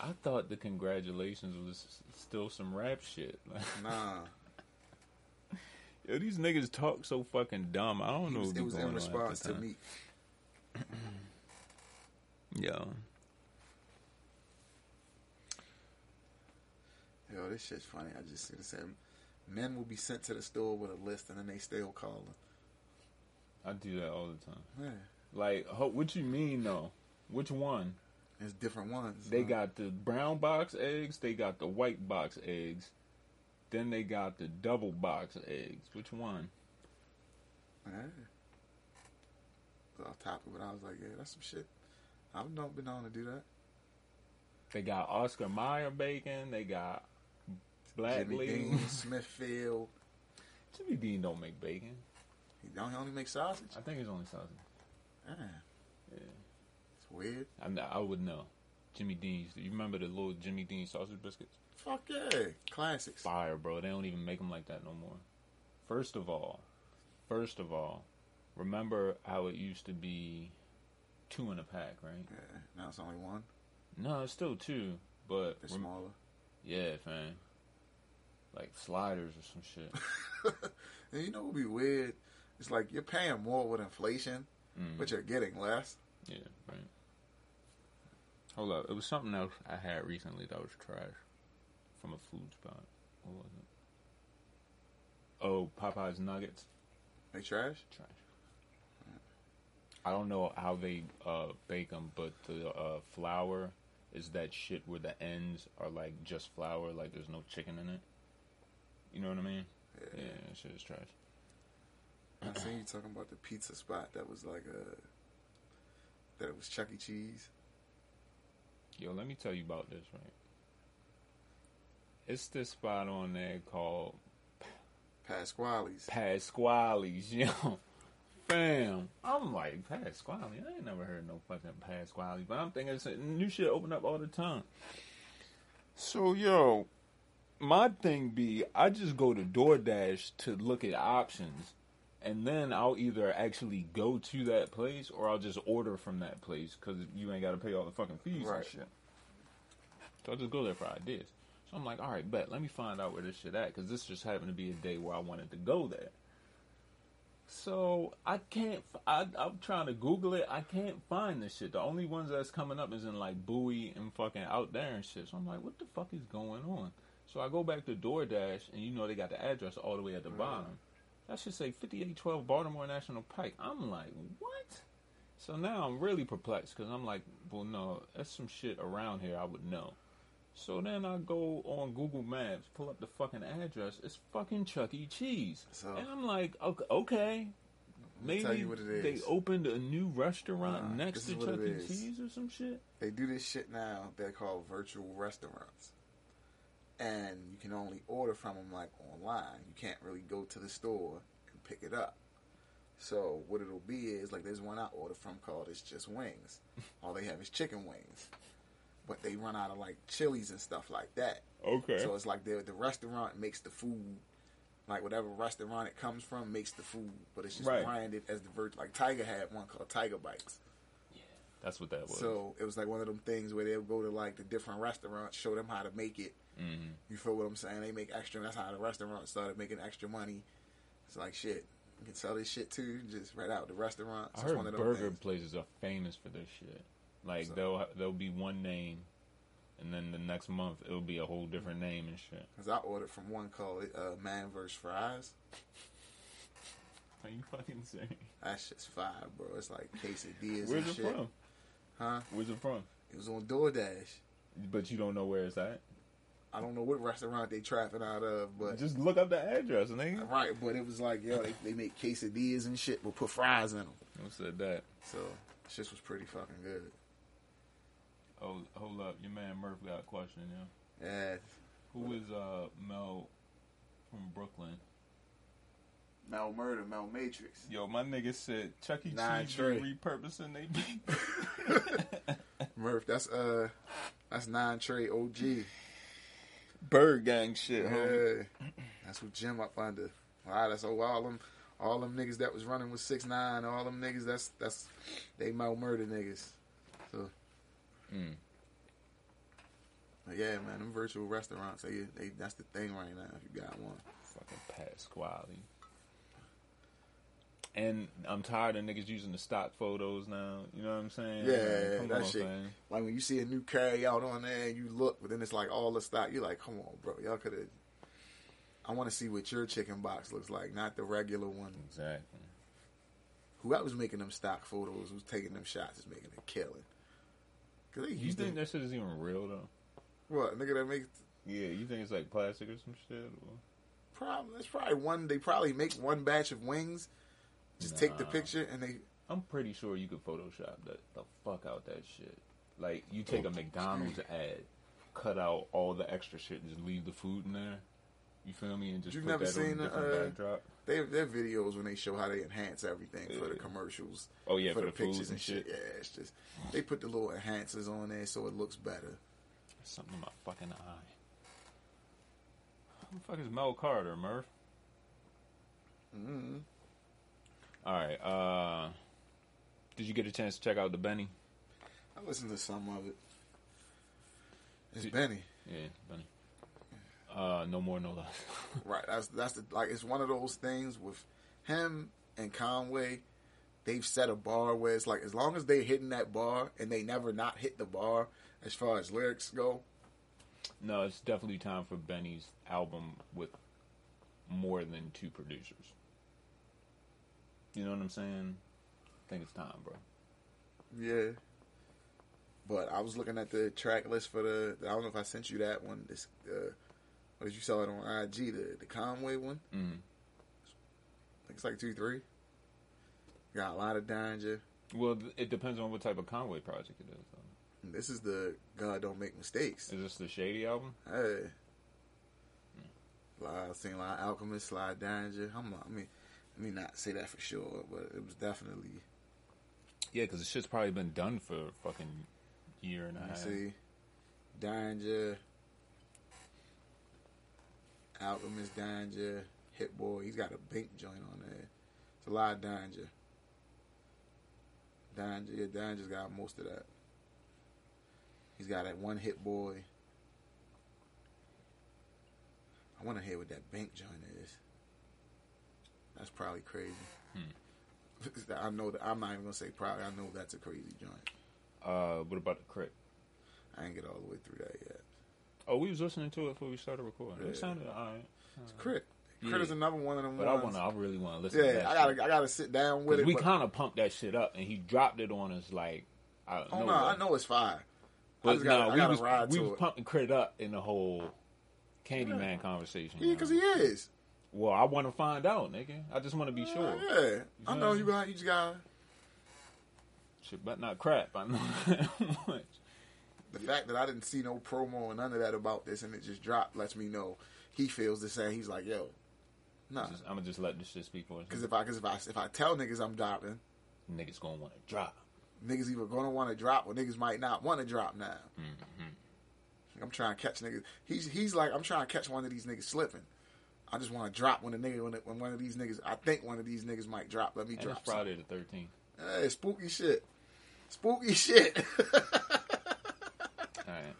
I thought the congratulations was still some rap shit. Nah. Yo, these niggas talk so fucking dumb. I don't It know. was, it was in on half the response to me. Yeah. Yo, this shit's funny. I just see the same. Men will be sent to the store with a list and then they still calling. I do that all the time. Man, Like, ho- what you mean though? Which one? it's different ones. They huh? got the brown box eggs. They got the white box eggs. Then they got the double box of eggs. Which one? Was off topic, but I was like, yeah, that's some shit. I've not been on to do that. They got Oscar Mayer bacon. They got Black Jimmy. Dean, Smithfield. Jimmy Dean don't make bacon. He don't he only make sausage. I think it's only sausage. Ah, Yeah. it's weird. I, I would know. Jimmy Dean's. You remember the little Jimmy Dean sausage biscuits? Fuck yeah, classics. Fire, bro. They don't even make them like that no more. First of all, first of all, remember how it used to be two in a pack, right? Yeah, now it's only one. No, it's still two, but They're rem- smaller. yeah, fam. like sliders or some shit. and you know what would be weird? It's like you're paying more with inflation, Mm, but you're getting less. yeah, right. Hold up, it was something else I had recently that was trash from a food spot. What was it? Oh, Popeye's nuggets, They trash. trash. I don't know how they uh, bake them, but the uh, flour is that shit where the ends are like just flour, like there's no chicken in it. You know what I mean? Yeah. Yeah, that shit is trash. I seen you talking about the pizza spot that was like a that it was Chuck E. Cheese. Yo, let me tell you about this, right? It's this spot on there called Pasquale's. Pasquale's, yo. Fam. I'm like, Pasquale? I ain't never heard no fucking Pasquale. But I'm thinking it's new shit open up all the time. So, yo, my thing be, I just go to DoorDash to look at options. And then I'll either actually go to that place or I'll just order from that place because you ain't got to pay all the fucking fees Right. and shit. So I just go there for ideas. So I'm like, all right, bet. Let me find out where this shit at because this just happened to be a day where I wanted to go there. So I can't. f- I, am trying to Google it. I can't find this shit. The only ones that's coming up is in like Bowie and fucking out there and shit. So I'm like, what the fuck is going on? So I go back to DoorDash and you know they got the address all the way at the bottom. That should say 5812 Baltimore National Pike. I'm like, what? So now I'm really perplexed because I'm like, well, no, that's some shit around here I would know. So then I go on Google Maps, pull up the fucking address. It's fucking Chuck E. Cheese. So- and I'm like, okay, maybe tell you what it they opened a new restaurant Nah, next to Chuck E. Cheese or some shit. They do this shit now. They're called virtual restaurants, and you can only order from them like online. You can't really go to the store and pick it up. So what it'll be is like there's one I order from called It's Just Wings. All they have is chicken wings, but they run out of like chilies and stuff like that. Okay. So it's like the the restaurant makes the food, like whatever restaurant it comes from makes the food, but it's just Right. branded as the virtual. Like Tiger had one called Tiger Bites. Yeah, that's what that was. So it was like one of them things where they'll go to like the different restaurants, show them how to make it. Mhm. You feel what I'm saying? They make extra. That's how the restaurant started making extra money. It's like shit. You can sell this shit too. Just right out the restaurant. I heard one of them burger things. places are famous for this shit. Like So- they'll there'll be one name, and then the next month it'll be a whole different name and shit. Cause I ordered from one called uh, Man vs Fries. Are you fucking saying? That shit's fire, bro. It's like quesadillas Where's and it shit. from? Huh? Where's it from? It was on DoorDash. But you don't know where it's at. I don't know what restaurant they trapping out of, but Just look up the address, nigga. right. But it was like, yo, they, they make quesadillas and shit, but put fries in them. Who said that? So shit was pretty fucking good. Oh, hold up, your man Murph got a question. Yeah. Yeah, Who is uh Mel from Brooklyn? Mel Murder, Mel Matrix. Yo, my nigga said Chuck E. Nine Cheese Trey. repurposing they beef. Murph, that's uh, that's nine Trey OG. Bird gang shit, homie. Yeah, that's what Jim up under. Wow, that's all, all them, all them niggas that was running with six nine, all them niggas. That's that's they Mel Murder niggas. So Mm. but yeah, man, them virtual restaurants, they, they that's the thing right now. If you got one, Fucking Pasquale. And I'm tired of niggas using the stock photos now. You know what I'm saying? Yeah, Come that on, shit. fam. like when you see a new carry out on there and you look, but then it's like all the stock. You're like, come on, bro, y'all could have. I want to see what your chicken box looks like, not the regular one. Exactly. Whoever was making them stock photos, who's taking them shots, is making a killing. Cause they You think to, that shit is even real though? what nigga that make Yeah, you think it's like plastic or some shit? Or? probably it's probably one. They probably make one batch of wings, just take the picture and they. I'm pretty sure you could Photoshop that the fuck out that shit. Like you take a McDonald's ad, cut out all the extra shit, and just leave the food in there. You feel me? And just You put never that on seen a the, different uh, backdrop. They their videos when they show how they enhance everything for the commercials. Oh yeah, for, for, the, the, pictures and shit. Yeah, it's just they put the little enhancers on there so it looks better. Something in my fucking eye. Who the fuck is Mel Carter, Murph? Mm-hmm. All right. Uh, did you get a chance to check out the Benny? I listened to some of it. It's Did- Benny, Yeah, Benny. Uh, no more, no less. right? That's that's the like it's one of those things with him and Conway. They've set a bar where it's like as long as they're hitting that bar and they never not hit the bar as far as lyrics go. no, it's definitely time for Benny's album with more than two producers. You know what I'm saying? I think it's time, bro. Yeah. But I was looking at the track list for the. I don't know if I sent you that one. This, uh, or you saw it on IG, the the Conway one. Mm. Think it's like two, three. Got a lot of Daringer. Well, it depends on what type of Conway project it is. Though. This is the God Don't Make Mistakes. Is this the Shady album? Hey. Lot, I've seen a lot of Alchemist, a lot of Daringer. I'm I mean, let me not say that for sure, but it was definitely. Yeah, because the shit's probably been done for a fucking year and a half. see. Daringer. Alchemist Daringer. Hit Boy. He's got a bank joint on there. It's a lot of Daringer. Daringer. Yeah, Daringer's got most of that. He's got that one Hit Boy. I want to hear what that bank joint is. That's probably crazy. I know that. I'm not even gonna say probably. I know that's a crazy joint. Uh, what about the crit? I ain't get all the way through that yet. Oh, we was listening to it before we started recording. Yeah. It sounded alright, It's Crit. Yeah. Is another one of them but I want to. I really want to listen. to yeah, that I gotta, shit. I gotta sit down with it. we kind of pumped that shit up, and he dropped it on us like. I don't oh know. no, I know it's fire. But no, we was ride we to was it. pumping crit up in the whole Candyman conversation. Yeah, because he is. Well, I want to find out, nigga. I just want to be sure. Yeah, I know you got. You just got Shit, but not crap. I know the fact that I didn't see no promo or none of that about this, and it just dropped lets me know he feels the same. He's like, yo, nah. Just- I'm gonna just let this shit speak for itself. Because if I, cause if I, if I tell niggas I'm dropping, Niggas gonna want to drop. niggas either gonna want to drop or niggas might not want to drop now. Mm-hmm. I'm trying to catch niggas. He's he's like I'm trying to catch one of these niggas slipping. I just want to drop when the nigga when, when one of these niggas. I think one of these niggas might drop. Let me And drop. it's Friday the 13th. Hey, spooky shit. Spooky shit. All right.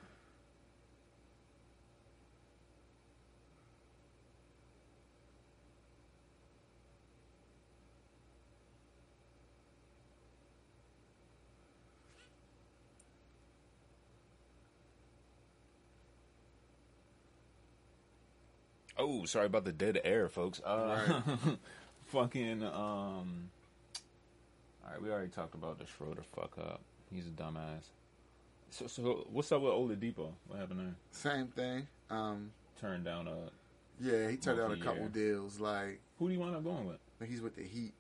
Oh, sorry about the dead air, folks. Uh, fucking, um, all right, we already talked about the Schroeder fuck up. He's a dumbass. So, so what's up with Oladipo? What happened there? Same thing. Um, Turned down a. yeah, he turned down a couple deals. Like Who do you wind up going with? he's with the Heat.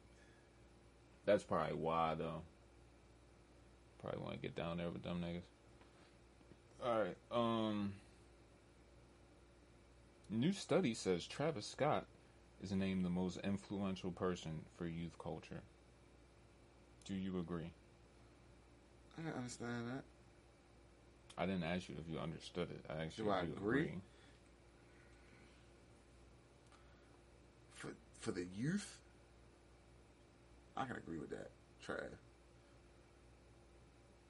That's probably why, though. Probably want to get down there with them niggas. All right. Um. New study says Travis Scott is named the most influential person for youth culture. Do you agree? I don't understand that. I didn't ask you if you understood it. I asked you Do if I you agree? agree. For for the youth, I can agree with that. Trav.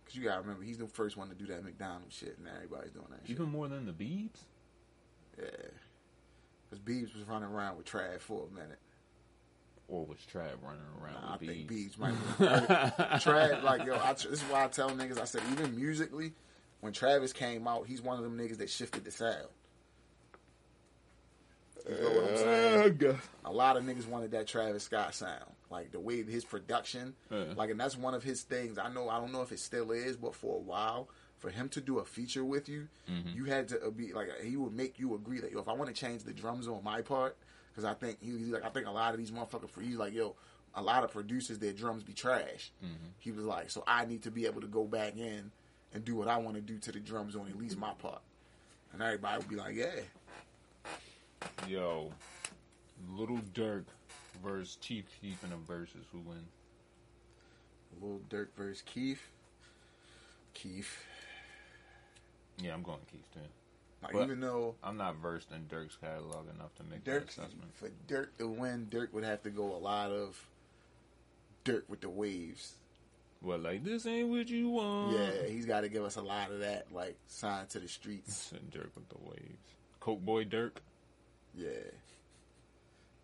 Cause you gotta remember he's the first one to do that McDonald's shit, and everybody's doing that shit. Even more than the Beebs? Yeah. Cause Beebs was running around with Trav for a minute. Or was Trav running around Nah, I with think Beebs? Beebs might. Trav, like yo, I, this is why I tell niggas. I said even musically, when Travis came out, he's one of them niggas that shifted the sound. You know what I'm saying? Uh, a lot of niggas wanted that Travis Scott sound, like the way his production, Yeah. like, and that's one of his things. I know, I don't know if it still is, but for a while, for him to do a feature with you, mm-hmm. you had to be like he would make you agree that yo, if I want to change the drums on my part, because I think he he's like I think a lot of these motherfuckers for he's like yo, a lot of producers their drums be trash. Mm-hmm. He was like, so I need to be able to go back in and do what I want to do to the drums on at least my part, and everybody would be like, yeah. Yo, Little Durk versus Chief Keef in a versus. Who wins? Little Durk versus Keef. Keef. Yeah, I'm going Keef too. Like But- even though I'm not versed in Durk's catalog enough to make Durk assessment. for Durk to win, Durk would have to go a lot of Durk with the waves. Well, like this ain't what you want. Yeah, he's got to give us a lot of that, like sign to the streets. Durk with the waves. Coke boy Durk. Yeah,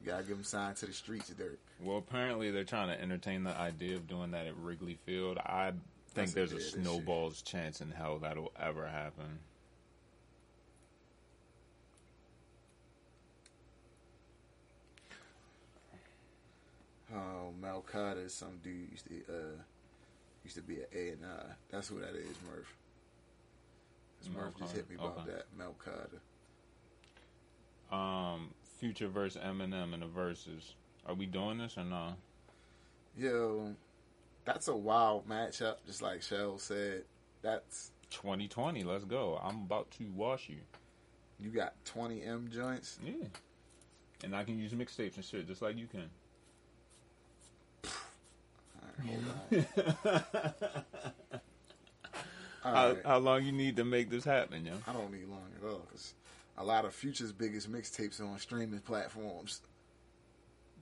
you gotta give him sign to the streets, Durk. Well, apparently they're trying to entertain the idea of doing that at Wrigley Field. I think there's a this snowball's chance in hell that'll ever happen. Oh, Mel is some dude used to uh used to be an A and I. That's who that is, Murph. Murph just hit me Carter, about okay. that. Mel Um, Future versus Eminem in the verses. Are we doing this or not? Yo, that's a wild matchup. Just like Shell said, that's 2020. Let's go. I'm about to wash you. you got twenty M joints. Yeah. And I can use mixtapes and shit just like you can. Right, hold on. How, right. how long you need to make this happen, yo? I don't need long at all because a lot of Future's biggest mixtapes are on streaming platforms.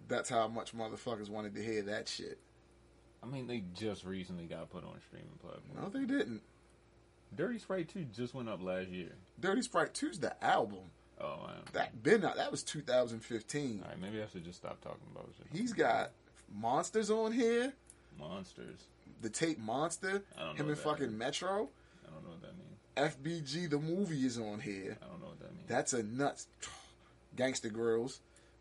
That's how much motherfuckers wanted to hear that shit. I mean, they just recently got put on a streaming platform. No, they didn't. Dirty Sprite 2 just went up last year. Dirty Sprite 2's the album. Oh, man. That been out. That was 2015. All right, maybe I should just stop talking about shit. He's got Monsters on here. Monsters. The tape Monster. I don't know Him and fucking. Metro. I don't know what that means. FBG the movie is on here. I don't know what that means. That's a nuts. Gangster Girls.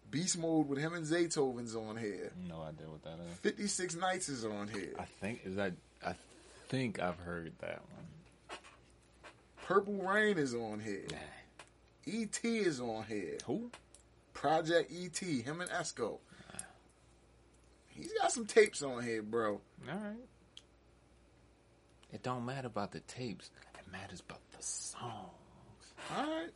Beast Mode with him and Zaytoven's on here. no idea what that is. 56 Nights is on here. I think is that. I think I've heard that one. Purple Reign is on here. ET is on here. Who? Project ET, him and Esco. He's got some tapes on here, bro. All right. It don't matter about the tapes. It matters about the songs. All right.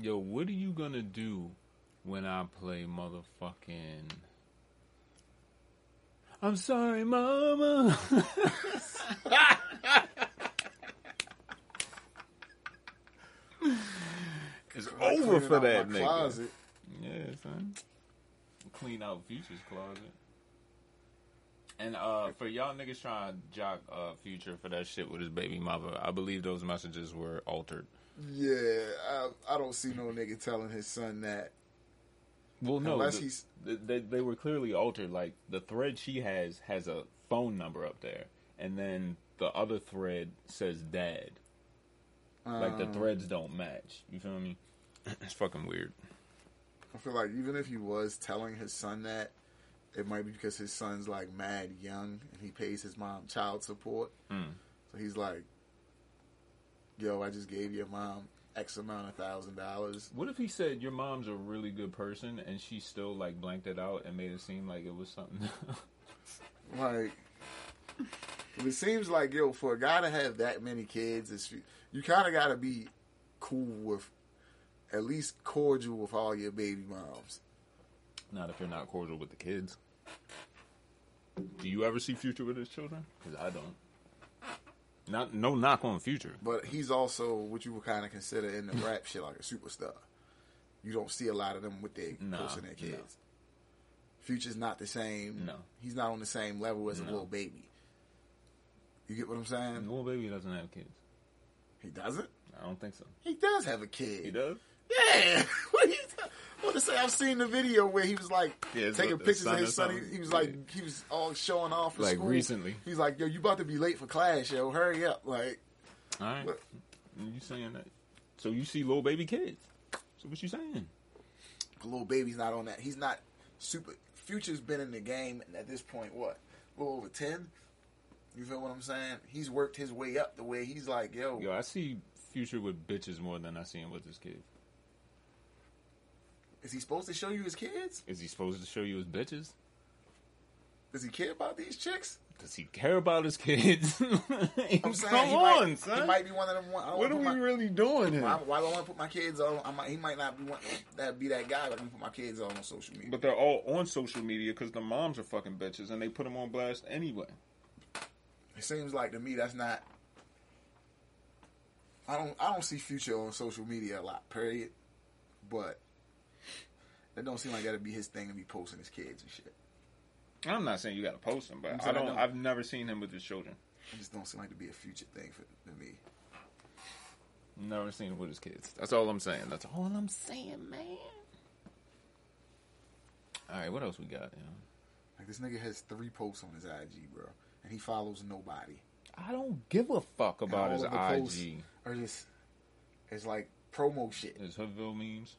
Yo, what are you gonna do when I play motherfucking? I'm sorry, mama. it's over for out that my nigga. Closet. Yeah, son. Clean out Future's closet. And uh, for y'all niggas trying to jock uh, Future for that shit with his baby mother, I believe those messages were altered. Yeah, I, I don't see no nigga telling his son that. Well, no, Unless the- he's- they they were clearly altered. Like the thread she has has a phone number up there, and then the other thread says dad. Like the Um, threads don't match. You feel me? it's fucking weird. I feel like even if he was telling his son that, it might be because his son's like mad young and he pays his mom child support. Mm. So he's like, "Yo, I just gave your mom X amount of thousand dollars." What if he said your mom's a really good person and she still like blanked it out and made it seem like it was something? Like, it seems like yo, for a guy to have that many kids, it's, you kind of got to be cool with, at least cordial with all your baby moms. not if you're not cordial with the kids. Do you ever see Future with his children? Because I don't. Not no knock on Future. But he's also what you would kind of consider in the rap shit like a superstar. You don't see a lot of them with their Nah, posting their no. kids. Future's not the same. No. he's not on the same level as a little baby. You get what I'm saying? Little baby doesn't have kids. He doesn't. I don't think so. He does have a kid. He does. Yeah. what are you what to say? I've seen the video where he was like Yeah, taking pictures of his son. He, he was like he was all showing off for Like school. recently. He's like, "Yo, you about to be late for class, yo. Hurry up!" Like, All right. But- You saying that? So you see little baby kids? So what you saying? little baby's not on that. He's not super. Future's been in the game at this point. What? A little over ten. You feel what I'm saying? He's worked his way up the way he's like, yo, Yo, I see Future with bitches more than I see him with his kids. Is he supposed to show you his kids? Is he supposed to show you his bitches? Does he care about these chicks? Does he care about his kids? I'm Come saying he on, might, son. He might be one of them. one- what are we my- really doing here? Why, why do I want to put my kids on? I might, he might not be one, that be that guy. But I'm put my kids on on social media. But they're all on social media because the moms are fucking bitches and they put them on blast anyway. It seems like to me that's not. I don't. I don't see Future on social media a lot. Period. But it don't seem like that'd be his thing to be posting his kids and shit. I'm not saying you got to post him, but I don't. don't. I've never seen him with his children. It just don't seem like to be a Future thing for to me. Never seen him with his kids. That's all I'm saying. That's all I'm saying, man. All right, what else we got? You know? Like this nigga has three posts on his IG, bro, and he follows nobody. I don't give a fuck about his of the posts IG. Are just it's like promo shit. His Hoodville memes.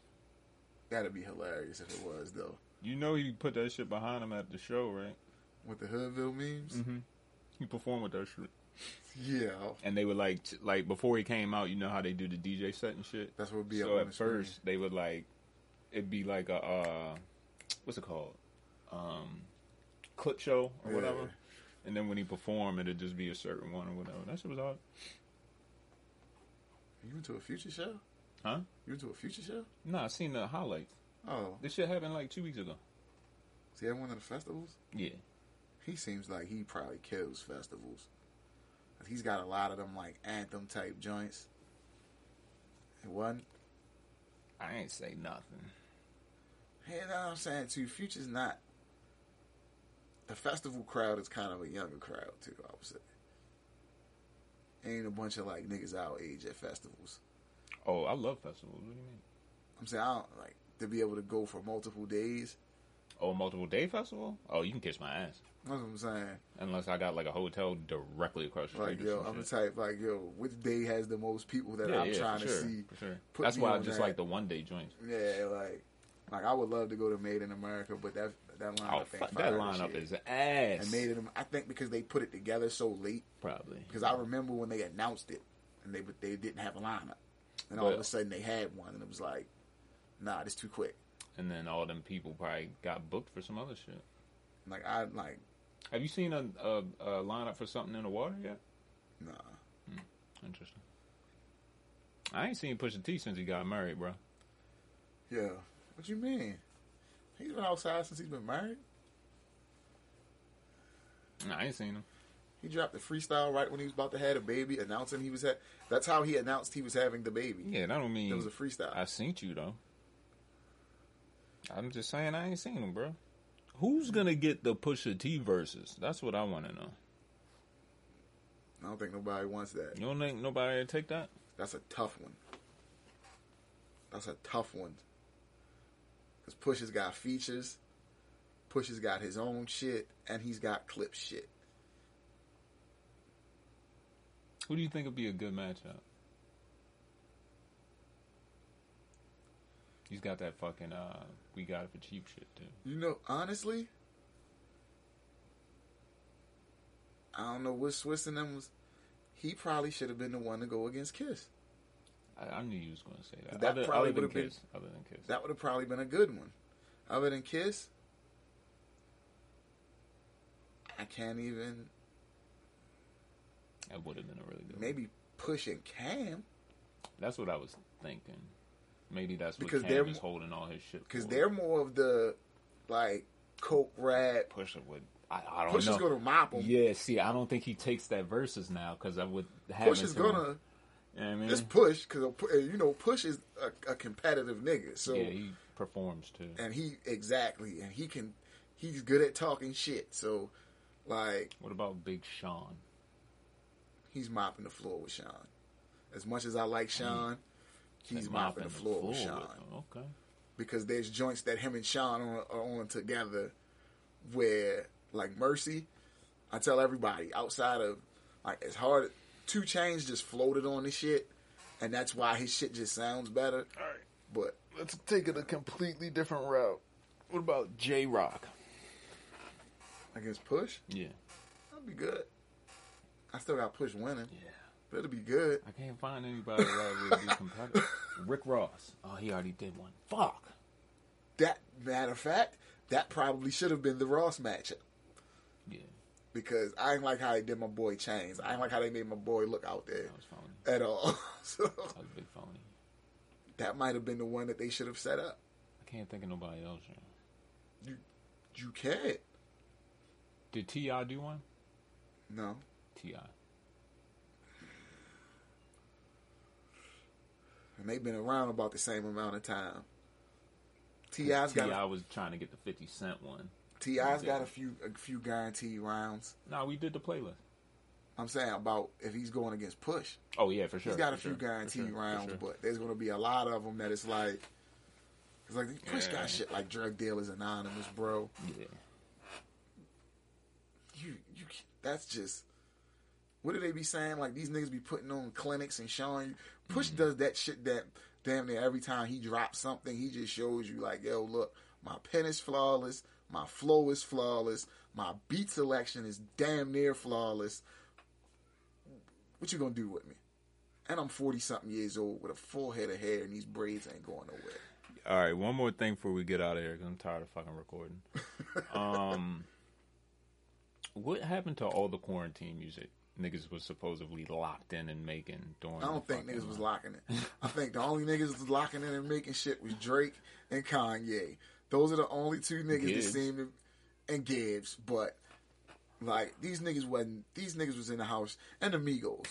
That'd be hilarious if it was though. You know he put that shit behind him at the show, right? With the Hoodville memes. Mm-hmm. He performed with that shit. Yeah, And they would like, t- like before he came out, you know how they do the DJ set and shit. that's what would be so at the screen. first they would like, it'd be like a, uh, what's it called, um, clip show or Yeah. whatever. And then when he performed, it'd just be a certain one or whatever. That shit was odd. You went to a future show? Huh? You went to a future show? No, I seen the highlights. Oh, This shit happened like two weeks ago. see at one of the festivals? Yeah. He seems like he probably kills festivals. He's got a lot of them like anthem type joints. It wasn't. I ain't say nothing. Hey, what I'm saying too. Future's not. The festival crowd is kind of a younger crowd too. I would say. Ain't a bunch of like niggas our age at festivals. Oh, I love festivals. What do you mean? I'm saying I don't like to be able to go for multiple days. Oh, multiple day festival? Oh, you can kiss my ass. That's what I'm saying. Unless I got like a hotel directly across the street. Like yo, I'm the shit. type like yo, which day has the most people that yeah, I'm yeah, trying for to sure, see? For sure. Put That's me why I on just that. like the one day joints. Yeah, like like I would love to go to Made in America, but that that lineup Oh, ain't fuck, fire that lineup is ass. and Made in I think because they put it together so late. Probably. Because I remember when they announced it, and they they didn't have a lineup, and all of a sudden they had one, and it was like, nah, this too quick. And then all them people probably got booked for some other shit. Like I like Have you seen a, a, a lineup for something in the water yet? nah. Hmm, interesting. I ain't seen Pusha T since he got married, bro. Yeah, what you mean? He's been outside since he's been married. Nah, I ain't seen him. He dropped the freestyle right when he was about to have a baby, announcing he was. Ha- that's how he announced he was having the baby. Yeah, that don't mean It was a freestyle. I seen you though. I'm just saying I ain't seen him, bro. Who's gonna get the Pusha T verses? That's what I want to know. I don't think nobody wants that. You don't think nobody would take that? That's a tough one. That's a tough one. Because Push has got features, Push has got his own shit, and he's got clip shit. Who do you think would be a good matchup? He's got that fucking uh, we got it for cheap shit too. You know, honestly, I don't know what Swizz and them was. He probably should have been the one to go against Kiss. I, I knew you was going to say that. That other, probably would've been- Kiss. Other than Kiss. That would have probably been a good one. Other than Kiss, I can't even. That would have been a really good. Maybe Push and Cam. That's what I was thinking. Maybe that's what Because Cam they're is holding all his shit. Because they're more of the like coke rap. Pusher would. I, I don't Push know. is gonna mop them. Yeah, see, I don't think he takes that verses now because I would have. Push is gonna You know what I mean? just push because you know Push is a, a competitive nigga. So yeah, he performs too. and he exactly and he can he's good at talking shit. So like What about Big Sean? He's mopping the floor with Sean. As much as I like Sean, he's Like mopping, the floor, with with Sean him. Okay. because there's joints that him and Sean are, are on together where like Mercy. I tell everybody outside of like it's hard. 2 Chainz just floated on this shit, and that's why his shit just sounds better. All right. But Let's take it a completely different route. What about Jay Rock? against Push, Yeah. that'd be good. I still got Push winning, Yeah. but it'll be good. I can't find anybody that would be competitive. Rick Ross. Oh, he already did one. Fuck. That matter of fact, that probably should have been the Ross matchup Yeah, because I ain't like how they did my boy Chainz. I ain't like how they made my boy look out there that was phony. at all. so That was a big phony. that might have been the one that they should have set up. I can't think of nobody else. Yeah. You can't. Did T.I. do one? No. Ti. And they've been around about the same amount of time. T.I.'s T.I. got a, was trying to get the Fifty Cent one. T.I.'s got a few a few guaranteed rounds. No, we did the playlist. I'm saying about if he's going against Push. Oh yeah, for sure. He's got a few sure, guaranteed sure, rounds, sure. but there's going to be a lot of them that it's like, it's like Push Yeah. got shit like drug dealers anonymous, bro. yeah, You you that's just what do they be saying? Like these niggas be putting on clinics and showing you. Push Mm-hmm. does that shit that damn near every time he drops something, he just shows you like, yo, look, My pen is flawless. My flow is flawless. My beat selection is damn near flawless. What you gonna do with me? And I'm 40 something years old with a full head of hair and these braids ain't going nowhere. All right, one more thing before we get out of here because I'm tired of fucking recording. um, what happened to all the quarantine music niggas was supposedly locked in and making during? I don't think niggas was locking it. I think the only niggas was locking in and making shit was Drake and Kanye. Those are the only two niggas Gibbs. that seem to and Gibbs, but like these niggas wasn't these niggas was in the house and the Migos.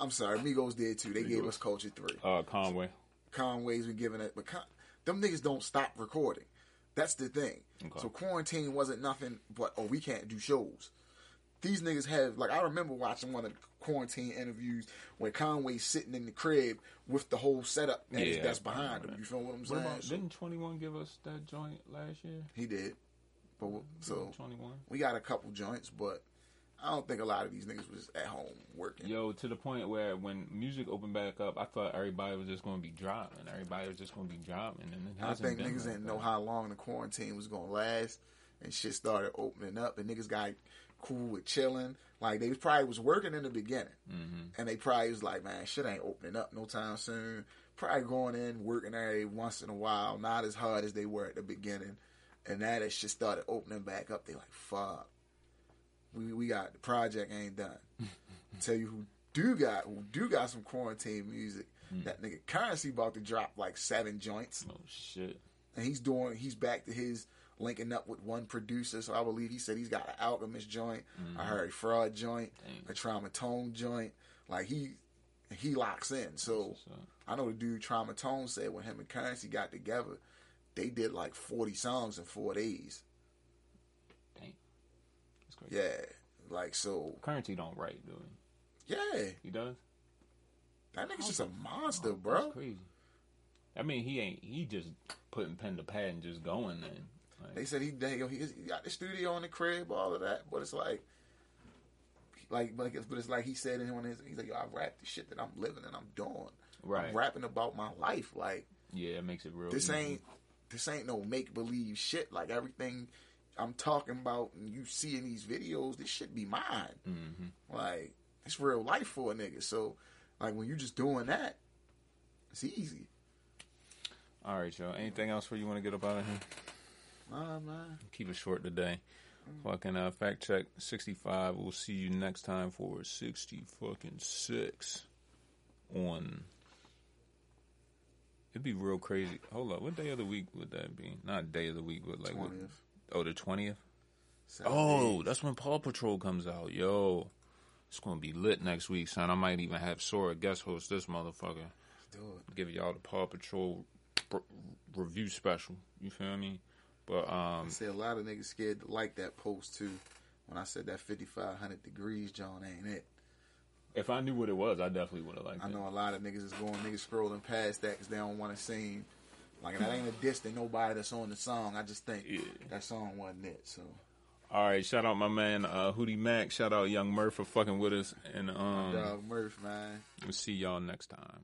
I'm sorry, Migos did too. They gave Migos. us Culture Three. Uh, Conway. Conway's been giving it, but Con- them niggas don't stop recording. That's the thing. Okay. So quarantine wasn't nothing but oh we can't do shows. These niggas have like I remember watching one of the quarantine interviews where Conway's sitting in the crib with the whole setup that's, Yeah, that's behind him. You feel what I'm What saying? about, So didn't Twenty One give us that joint last year? he did. But so Twenty One. we got a couple joints, but I don't think a lot of these niggas was at home working. Yo, to the point where when music opened back up, I thought everybody was just going to be dropping. Everybody was just going to be dropping, and it I hasn't think been niggas like didn't that. know how long the quarantine was gonna last, and shit started opening up, and niggas got cool with chilling. Like they probably was working in the beginning, Mm-hmm. and they probably was like, man, shit ain't opening up no time soon. Probably going in working every once in a while, not as hard as they were at the beginning, and now that shit started opening back up, they like, fuck, we we got the project ain't done. Tell you who do got who do got some quarantine music. That nigga Curren$y about to drop like seven joints Oh shit! and he's doing he's back to his linking up with one producer. So I believe he said he's got an Alchemist joint, a mm-hmm. Harry Fraud joint, Dang. a Trauma Tone joint. Like he he locks in. So I know the dude Trauma Tone said when him and Curren$y got together, they did like forty songs in four days. dang, that's crazy. Yeah, like so. Curren$y don't write, do he? Yeah, He does. that nigga's just a monster, Oh, bro. That's crazy. I mean, he ain't. He just putting pen to pad and just going. Then, like, They said he they, he he got the studio in the crib, all of that, but it's like, like, but it's, but it's like he said in one of his, he's like, yo, I rap the shit that I'm living and I'm doing. Right. I'm rapping about my life. Like yeah, it makes it real. this easy. ain't this ain't no make believe shit. Like everything I'm talking about and you see in these videos, this should be mine. Mhm. Like it's real life for a nigga. So like when you're just doing that, it's easy. All right, y'all. Anything else where you want to get up out of here? Nah, man. Keep it short today. Fucking uh, fact check sixty five. We'll see you next time for sixty fucking six on. It'd be real crazy. Hold up, what day of the week would that be? Not day of the week, but like what? Oh, the twentieth. Seven Oh, days. that's when Paw Patrol comes out. Yo, it's gonna be lit next week, son. I might even have Sora guest host this motherfucker. do it. Give y'all the Paw Patrol r- review special. You feel me? But um, I say a lot of niggas scared to like that post too. When I said that 5500 degrees, John ain't it. if I knew what it was, I definitely would have liked it. I know a lot of niggas is going niggas scrolling past that because they don't want to seem like that ain't a diss to nobody that's on the song. I just think Yeah. that song wasn't it. So All right, shout out my man uh, Hootie Mac. Shout out Young Murph for fucking with us, and um, dog Murph man. we'll see y'all next time.